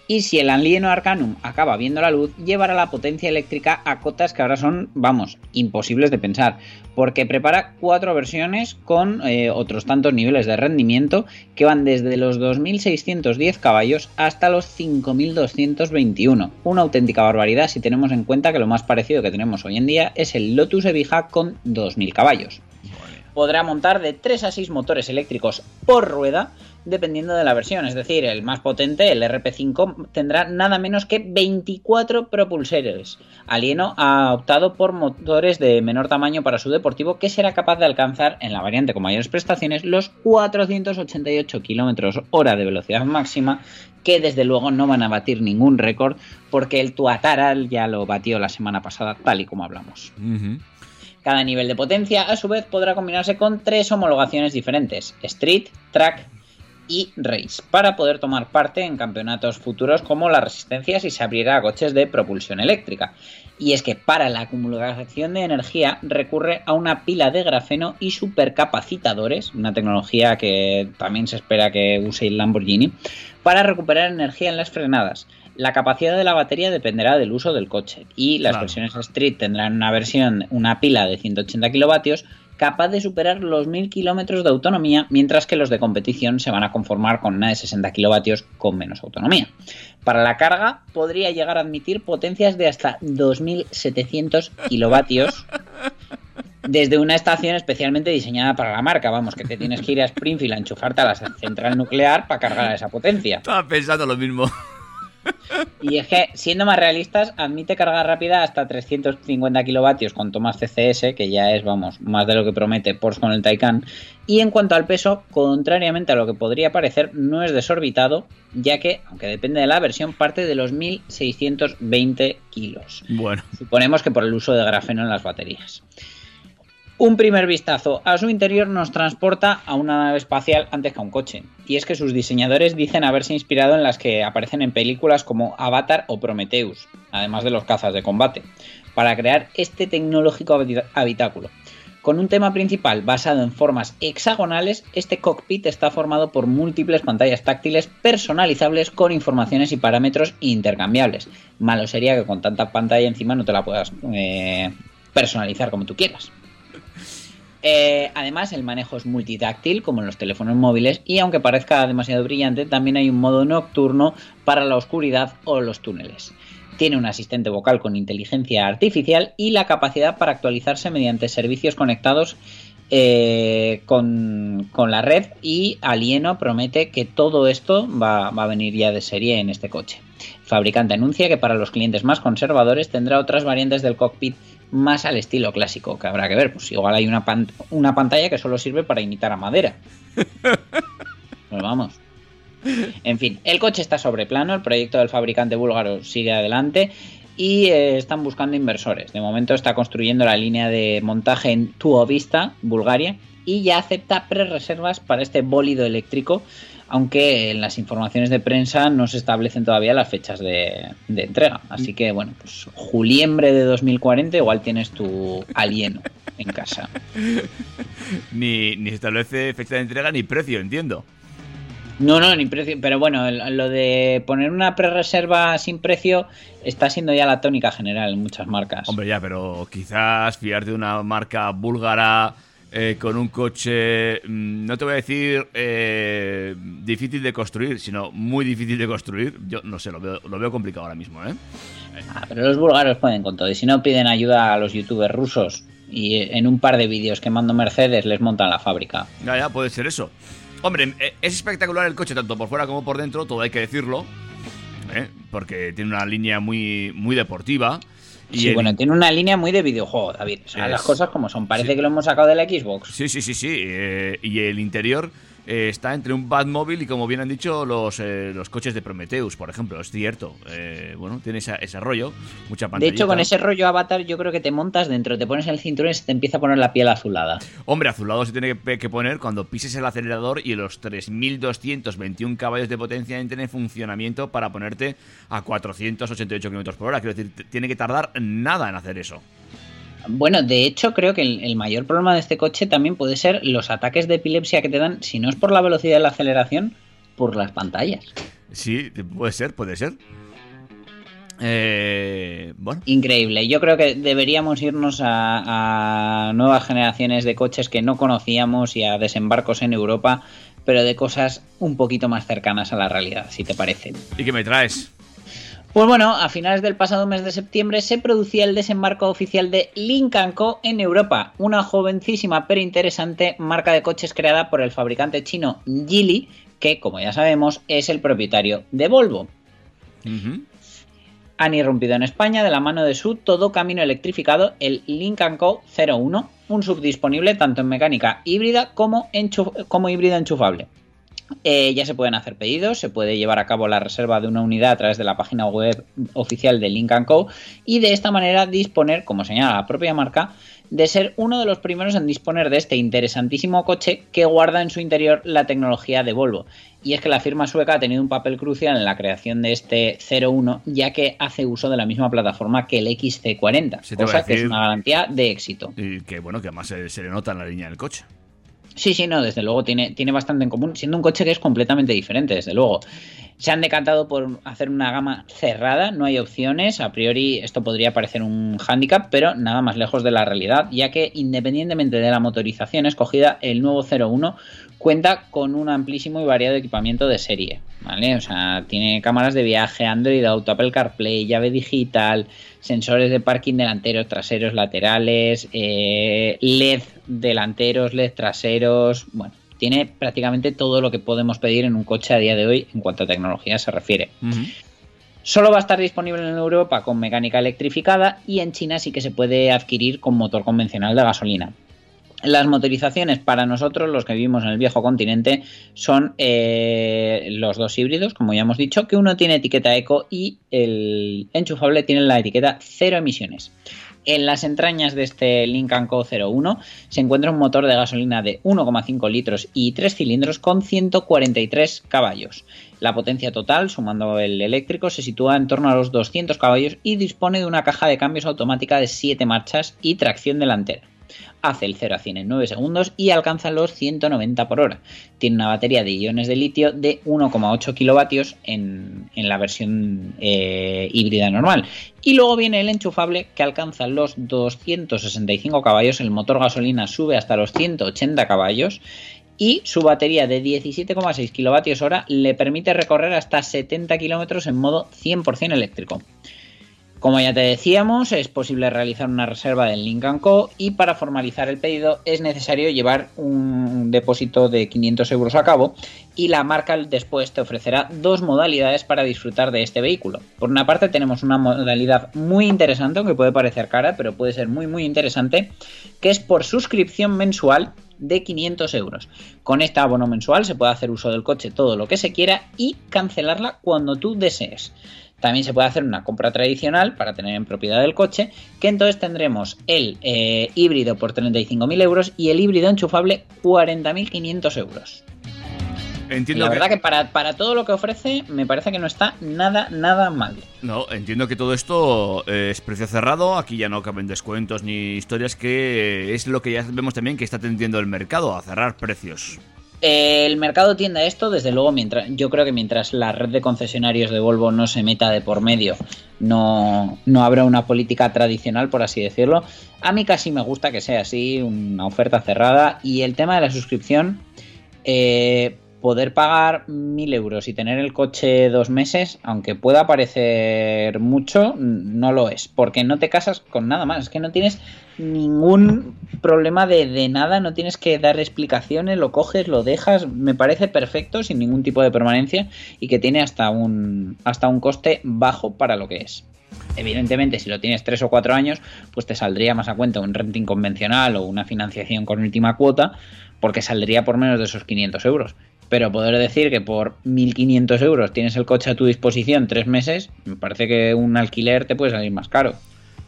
Y si el Alieno Arcanum acaba viendo la luz, llevará la potencia eléctrica a cotas que ahora son, vamos, imposibles de pensar, porque prepara cuatro versiones con eh, otros tantos niveles de rendimiento que van desde los 2.610 caballos hasta los 5.221. Una auténtica barbaridad si tenemos en cuenta que lo más parecido que tenemos hoy en día es el Lotus Evija con 2.000 caballos. Podrá montar de 3 a 6 motores eléctricos por rueda, dependiendo de la versión. Es decir, el más potente, el RP5, tendrá nada menos que 24 propulsores. Alieno ha optado por motores de menor tamaño para su deportivo, que será capaz de alcanzar en la variante con mayores prestaciones los 488 km hora de velocidad máxima, que desde luego no van a batir ningún récord, porque el Tuatara ya lo batió la semana pasada, tal y como hablamos. Cada nivel de potencia, a su vez, podrá combinarse con tres homologaciones diferentes: Street, Track y Race, para poder tomar parte en campeonatos futuros como la Resistencia si se abriera a coches de propulsión eléctrica. Y es que para la acumulación de energía recurre a una pila de grafeno y supercapacitadores, una tecnología que también se espera que use el Lamborghini, para recuperar energía en las frenadas. La capacidad de la batería dependerá del uso del coche y las Claro. versiones Street tendrán una versión, una pila de 180 kilovatios capaz de superar los 1000 kilómetros de autonomía, mientras que los de competición se van a conformar con una de 60 kilovatios con menos autonomía. Para la carga podría llegar a admitir potencias de hasta 2700 kilovatios desde una estación especialmente diseñada para la marca. Vamos, que te tienes que ir a Springfield a enchufarte a la central nuclear para cargar esa potencia. Estaba pensando lo mismo. Y es que, siendo más realistas, admite carga rápida hasta 350 kilovatios con tomas CCS, que ya es, vamos, más de lo que promete Porsche con el Taycan. Y en cuanto al peso, contrariamente a lo que podría parecer, no es desorbitado, ya que, aunque depende de la versión, parte de los 1620 kilos. Bueno, Suponemos que por el uso de grafeno en las baterías. Un primer vistazo a su interior nos transporta a una nave espacial antes que a un coche. Y es que sus diseñadores dicen haberse inspirado en las que aparecen en películas como Avatar o Prometheus, además de los cazas de combate, para crear este tecnológico habi- habitáculo. Con un tema principal basado en formas hexagonales, este cockpit está formado por múltiples pantallas táctiles personalizables con informaciones y parámetros intercambiables. Malo sería que con tanta pantalla encima no te la puedas eh, personalizar como tú quieras. Eh, además, el manejo es multitáctil, como en los teléfonos móviles, y aunque parezca demasiado brillante, también hay un modo nocturno para la oscuridad o los túneles. Tiene un asistente vocal con inteligencia artificial y la capacidad para actualizarse mediante servicios conectados eh, con, la red y Alieno promete que todo esto va, va a venir ya de serie en este coche. El fabricante anuncia que para los clientes más conservadores tendrá otras variantes del cockpit más al estilo clásico, que habrá que ver, pues igual hay una, pan- una pantalla que solo sirve para imitar a madera. [laughs] Pues vamos. En fin, el coche está sobre plano, el proyecto del fabricante búlgaro sigue adelante y eh, están buscando inversores. De momento está construyendo la línea de montaje en Tuovista, Bulgaria, y ya acepta pre-reservas para este bólido eléctrico, aunque en las informaciones de prensa no se establecen todavía las fechas de, de entrega. Así que, bueno, pues juliembre de 2040 igual tienes tu alieno en casa. [laughs] ni, ni se establece fecha de entrega ni precio, entiendo. No, no, ni precio. Pero bueno, lo de poner una pre-reserva sin precio está siendo ya la tónica general en muchas marcas. Hombre, ya, pero quizás fiarte de una marca búlgara eh, con un coche, mm, no te voy a decir eh, difícil de construir, sino muy difícil de construir. Yo no sé, lo veo, lo veo complicado ahora mismo, ¿eh? Ah, pero los búlgaros pueden con todo. Y si no, piden ayuda a los youtubers rusos. Y en un par de vídeos que mando Mercedes les montan la fábrica. Ya, ya, puede ser eso. Hombre, eh, es espectacular el coche, tanto por fuera como por dentro, todo hay que decirlo. ¿eh? Porque tiene una línea muy, muy deportiva. Y sí, el- bueno, tiene una línea muy de videojuego, David. O sea, Es- las cosas como son. Parece sí. que lo hemos sacado de la Xbox. Sí, sí, sí, sí. eh, y el interior eh, está entre un Batmóvil y, como bien han dicho, los, eh, los coches de Prometheus, por ejemplo. Es cierto. Eh, bueno, tiene esa- ese rollo, mucha De pantalla. hecho, con ese rollo avatar, yo creo que te montas dentro, te pones el cinturón y se te empieza a poner la piel azulada. Hombre, azulado se tiene que, que poner cuando pises el acelerador y los 3.221 caballos de potencia entren en funcionamiento para ponerte a 488 km por hora. Quiero decir, tiene que tardar nada en hacer eso. Bueno, de hecho, creo que el, el mayor problema de este coche también puede ser los ataques de epilepsia que te dan, si no es por la velocidad de la aceleración, por las pantallas. Sí, puede ser, puede ser. Eh, bueno, Increíble. Yo creo que deberíamos irnos a, a nuevas generaciones de coches que no conocíamos y a desembarcos en Europa, pero de cosas un poquito más cercanas a la realidad, si te parece. ¿y qué me traes? Pues bueno, a finales del pasado mes de septiembre se producía el desembarco oficial de Lincoln Co. en Europa, una jovencísima pero interesante marca de coches creada por el fabricante chino Geely, que como ya sabemos es el propietario de Volvo. Ujú. Han irrumpido en España de la mano de su todo camino electrificado, el Lincoln Co. 01, un sub disponible tanto en mecánica híbrida como híbrida enchufable. Eh, ya se pueden hacer pedidos, se puede llevar a cabo la reserva de una unidad a través de la página web oficial de Lincoln Co. y de esta manera disponer, como señala la propia marca, de ser uno de los primeros en disponer de este interesantísimo coche que guarda en su interior la tecnología de Volvo. Y es que la firma sueca ha tenido un papel crucial en la creación de este 01, ya que hace uso de la misma plataforma que el XC40, Sí, te iba a cosa que es una garantía de éxito. Y que bueno, que además se, se le nota en la línea del coche. Sí, sí, no, desde luego tiene, tiene bastante en común, siendo un coche que es completamente diferente, desde luego. Se han decantado por hacer una gama cerrada, no hay opciones, a priori esto podría parecer un hándicap, pero nada más lejos de la realidad, ya que independientemente de la motorización escogida, el nuevo 01 cuenta con un amplísimo y variado equipamiento de serie, ¿vale? O sea, tiene cámaras de viaje, Android Auto, Apple CarPlay, llave digital, sensores de parking delanteros, traseros, laterales, eh, LED delanteros, LED traseros, bueno, tiene prácticamente todo lo que podemos pedir en un coche a día de hoy en cuanto a tecnología se refiere. Solo va a estar disponible en Europa con mecánica electrificada y en China sí que se puede adquirir con motor convencional de gasolina. Las motorizaciones para nosotros, los que vivimos en el viejo continente, son eh, los dos híbridos, como ya hemos dicho, que uno tiene etiqueta eco y el enchufable tiene la etiqueta cero emisiones. En las entrañas de este Lincoln Co 01 se encuentra un motor de gasolina de 1,5 litros y 3 cilindros con 143 caballos. La potencia total, sumando el eléctrico, se sitúa en torno a los 200 caballos y dispone de una caja de cambios automática de 7 marchas y tracción delantera. Hace el 0 a 100 en 9 segundos y alcanza los 190 por hora. Tiene una batería de iones de litio de 1,8 kilovatios en, en la versión eh, híbrida normal. Y luego viene el enchufable que alcanza los 265 caballos. El motor gasolina sube hasta los 180 caballos. Y su batería de 17,6 kilovatios hora le permite recorrer hasta 70 kilómetros en modo 100% eléctrico. Como ya te decíamos, es posible realizar una reserva del Lincoln Co. y para formalizar el pedido es necesario llevar un depósito de 500 euros a cabo y la marca después te ofrecerá dos modalidades para disfrutar de este vehículo. Por una parte tenemos una modalidad muy interesante, aunque puede parecer cara, pero puede ser muy muy interesante, que es por suscripción mensual de 500 euros. Con este abono mensual se puede hacer uso del coche todo lo que se quiera y cancelarla cuando tú desees. También se puede hacer una compra tradicional para tener en propiedad el coche, que entonces tendremos el eh, híbrido por 35.000 euros y el híbrido enchufable 40.500 euros. Entiendo la que, verdad que para, para todo lo que ofrece me parece que no está nada, nada mal. No, entiendo que todo esto eh, es precio cerrado, aquí ya no caben descuentos ni historias, que es lo que ya vemos también que está tendiendo el mercado, a cerrar precios. El mercado tiende a esto, desde luego, mientras yo creo que mientras la red de concesionarios de Volvo no se meta de por medio, no, no habrá una política tradicional, por así decirlo. A mí casi me gusta que sea así, una oferta cerrada. Y el tema de la suscripción, eh, poder pagar mil euros y tener el coche dos meses, aunque pueda parecer mucho, no lo es, porque no te casas con nada más, es que no tienes ningún problema de, de nada, no tienes que dar explicaciones, lo coges, lo dejas, me parece perfecto, sin ningún tipo de permanencia y que tiene hasta un, hasta un coste bajo para lo que es. Evidentemente, si lo tienes 3 o 4 años, pues te saldría más a cuenta un renting convencional o una financiación con última cuota, porque saldría por menos de esos 500 euros. Pero poder decir que por 1.500 euros tienes el coche a tu disposición tres meses, me parece que un alquiler te puede salir más caro.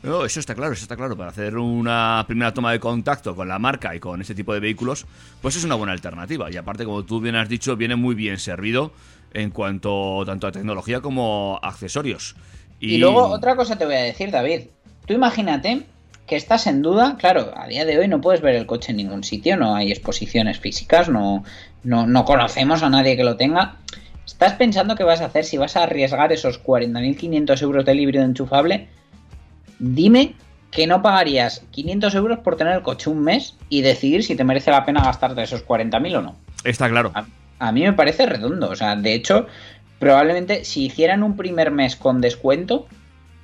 No, eso está claro, eso está claro. Para hacer una primera toma de contacto con la marca y con este tipo de vehículos, pues es una buena alternativa. Y aparte, como tú bien has dicho, viene muy bien servido en cuanto tanto a tecnología como a accesorios. Y... luego otra cosa te voy a decir, David. Tú imagínate que estás en duda, claro, a día de hoy no puedes ver el coche en ningún sitio, no hay exposiciones físicas, no, no, no conocemos a nadie que lo tenga. ¿Estás pensando qué vas a hacer si vas a arriesgar esos 40.500 euros del híbrido enchufable? Dime que no pagarías 500 euros por tener el coche un mes y decidir si te merece la pena gastarte esos 40.000 o no. Está claro. A, a, mí me parece redondo. O sea, de hecho, probablemente si hicieran un primer mes con descuento,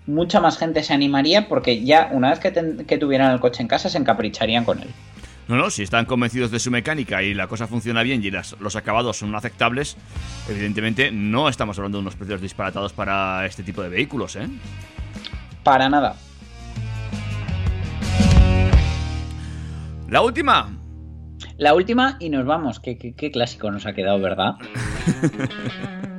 mucha más gente se animaría porque ya una vez que, ten, que tuvieran el coche en casa se encapricharían con él. No, no, si están convencidos de su mecánica y la cosa funciona bien y las, los acabados son aceptables, evidentemente no estamos hablando de unos precios disparatados para este tipo de vehículos, ¿eh? Para nada. La última. La última y nos vamos. Qué, qué, qué clásico nos ha quedado, ¿verdad? [laughs]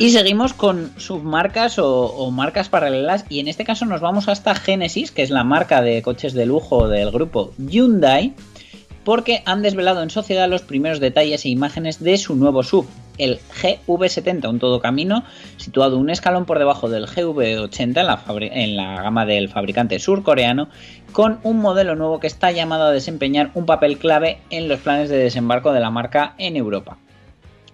y seguimos con submarcas o, o, marcas paralelas. Y en este caso nos vamos hasta Genesis, que es la marca de coches de lujo del grupo Hyundai. Porque han desvelado en sociedad los primeros detalles e imágenes de su nuevo sub, el GV70, un todo camino situado un escalón por debajo del GV80 en la, en la, gama del fabricante surcoreano, con un modelo nuevo que está llamado a desempeñar un papel clave en los planes de desembarco de la marca en Europa.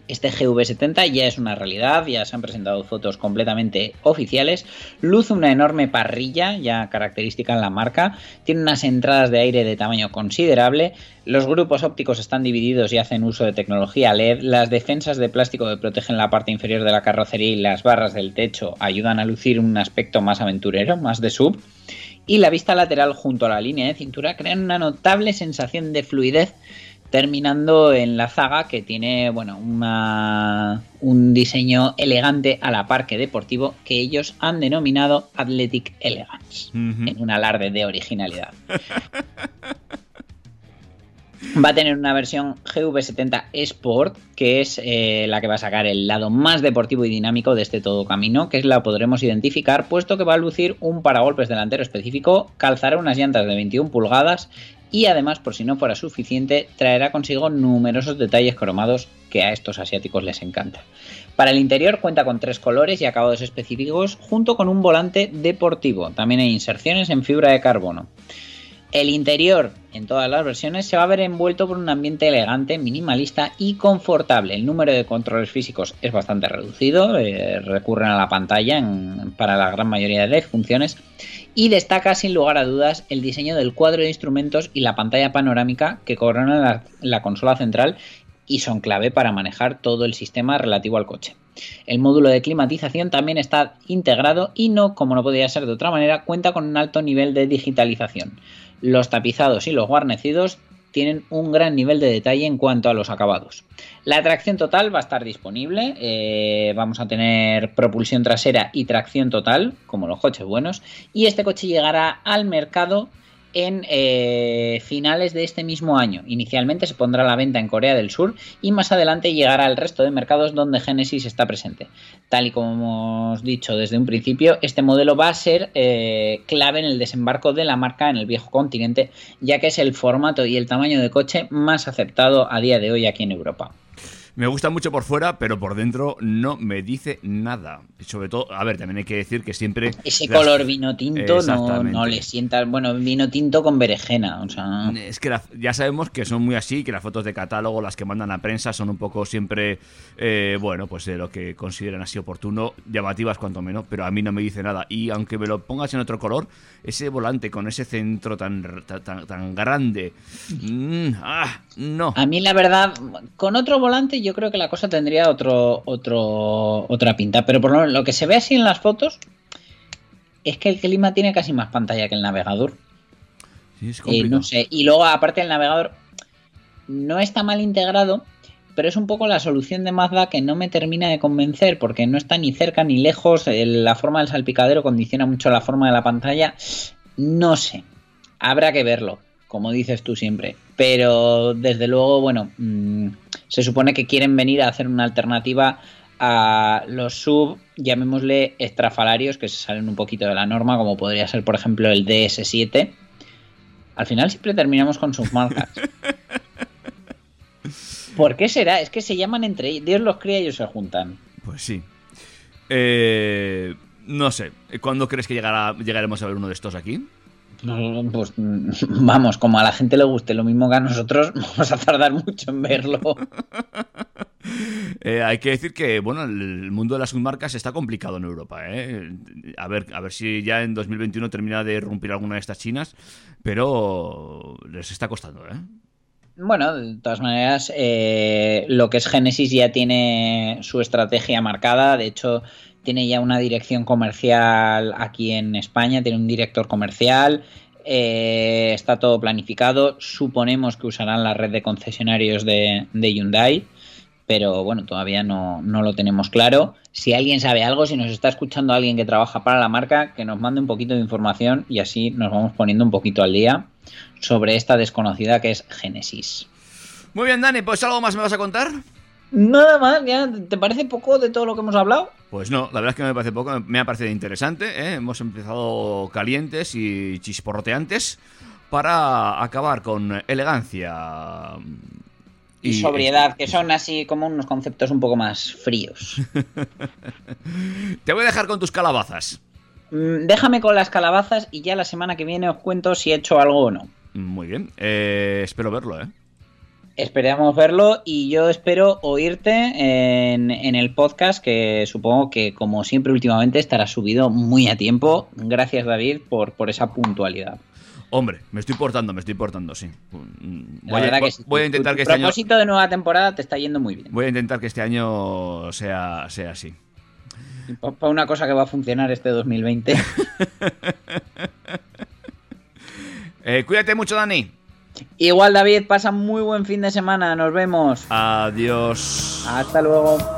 Este GV70 ya es una realidad, ya se han presentado fotos completamente oficiales, luce una enorme parrilla, ya característica en la marca, tiene unas entradas de aire de tamaño considerable, los grupos ópticos están divididos y hacen uso de tecnología LED, las defensas de plástico que protegen la parte inferior de la carrocería y las barras del techo ayudan a lucir un aspecto más aventurero, más de sub, y la vista lateral junto a la línea de cintura crean una notable sensación de fluidez terminando en la zaga que tiene bueno una, un diseño elegante a la par que deportivo que ellos han denominado Athletic Elegance uh -huh. en un alarde de originalidad. [laughs] Va a tener una versión GV70 Sport, que es eh, la que va a sacar el lado más deportivo y dinámico de este todo camino, que es la podremos identificar, puesto que va a lucir un paragolpes delantero específico, calzará unas llantas de 21 pulgadas y además, por si no fuera suficiente, traerá consigo numerosos detalles cromados que a estos asiáticos les encanta. Para el interior cuenta con tres colores y acabados específicos, junto con un volante deportivo. También hay inserciones en fibra de carbono. El interior, en todas las versiones, se va a ver envuelto por un ambiente elegante, minimalista y confortable. El número de controles físicos es bastante reducido, eh, recurren a la pantalla para la gran mayoría de funciones y destaca sin lugar a dudas el diseño del cuadro de instrumentos y la pantalla panorámica que coronan la, la consola central y son clave para manejar todo el sistema relativo al coche. El módulo de climatización también está integrado y no, como no podía ser de otra manera, cuenta con un alto nivel de digitalización. Los tapizados y los guarnecidos tienen un gran nivel de detalle en cuanto a los acabados. La tracción total va a estar disponible, eh, vamos a tener propulsión trasera y tracción total, como los coches buenos, y este coche llegará al mercado en eh, finales de este mismo año. Inicialmente se pondrá a la venta en Corea del Sur y más adelante llegará al resto de mercados donde Genesis está presente. Tal y como hemos dicho desde un principio, este modelo va a ser eh, clave en el desembarco de la marca en el viejo continente, ya que es el formato y el tamaño de coche más aceptado a día de hoy aquí en Europa. Me gusta mucho por fuera, pero por dentro no me dice nada. Sobre todo, a ver, también hay que decir que siempre. Ese las... color vino tinto no, no, le sienta. Bueno, vino tinto con berenjena. O sea... Es que la, ya sabemos que son muy así, que las fotos de catálogo, las que mandan a prensa, son un poco siempre, eh, bueno, pues de lo que consideran así oportuno, llamativas cuanto menos, pero a mí no me dice nada. Y aunque me lo pongas en otro color, ese volante con ese centro tan, tan, tan grande. Mmm, ah, no. A mí, la verdad, con otro volante yo creo que la cosa tendría otro, otro, otra pinta. Pero por lo, lo que se ve así en las fotos es que el clima tiene casi más pantalla que el navegador. Sí, es eh, no sé. Y luego, aparte, el navegador no está mal integrado, pero es un poco la solución de Mazda que no me termina de convencer porque no está ni cerca ni lejos, el- la forma del salpicadero condiciona mucho la forma de la pantalla. No sé, habrá que verlo, como dices tú siempre. Pero desde luego, bueno, mm, se supone que quieren venir a hacer una alternativa a los sub, llamémosle estrafalarios, que se salen un poquito de la norma, como podría ser, por ejemplo, el DS7. Al final siempre terminamos con submarcas. [laughs] ¿Por qué será? Es que se llaman entre ellos. Dios los cría y ellos se juntan. Pues sí. Eh, no sé. ¿Cuándo crees que llegará, llegaremos a ver uno de estos aquí? Pues [laughs] vamos, como a la gente le guste lo mismo que a nosotros, [laughs] vamos a tardar mucho en verlo. [laughs] Eh, hay que decir que, bueno, el mundo de las submarcas está complicado en Europa. ¿eh? A, ver, a ver si ya en 2021 termina de irrumpir alguna de estas chinas, pero les está costando, ¿eh? Bueno, de todas maneras, eh, lo que es Genesis ya tiene su estrategia marcada. De hecho, tiene ya una dirección comercial aquí en España, tiene un director comercial. eh, está todo planificado. Suponemos que usarán la red de concesionarios de, de Hyundai. Pero bueno, todavía no, no lo tenemos claro. Si alguien sabe algo, si nos está escuchando alguien que trabaja para la marca, que nos mande un poquito de información y así nos vamos poniendo un poquito al día sobre esta desconocida que es Genesis. Muy bien, Dani, pues algo más me vas a contar. Nada más, ya, ¿te parece poco de todo lo que hemos hablado? Pues no, la verdad es que me parece poco, me ha parecido interesante. ¿eh? Hemos empezado calientes y chisporroteantes para acabar con elegancia Y, sobriedad, que son así como unos conceptos un poco más fríos. [laughs] Te voy a dejar con tus calabazas. Mm, Déjame con las calabazas y ya la semana que viene os cuento si he hecho algo o no. Muy bien, eh, espero verlo, ¿eh? Esperamos verlo y yo espero oírte en, en el podcast que supongo que como siempre últimamente estará subido muy a tiempo. Gracias David por, por esa puntualidad. Hombre, me estoy portando, me estoy portando, sí. La Voy, a, que sí, voy a intentar tu que este año propósito de nueva temporada te está yendo muy bien. voy a intentar que este año sea, sea así. Para una cosa que va a funcionar este 2020. [laughs] Eh, cuídate mucho, Dani. Igual David, pasa muy buen fin de semana. Nos vemos. Adiós. Hasta luego.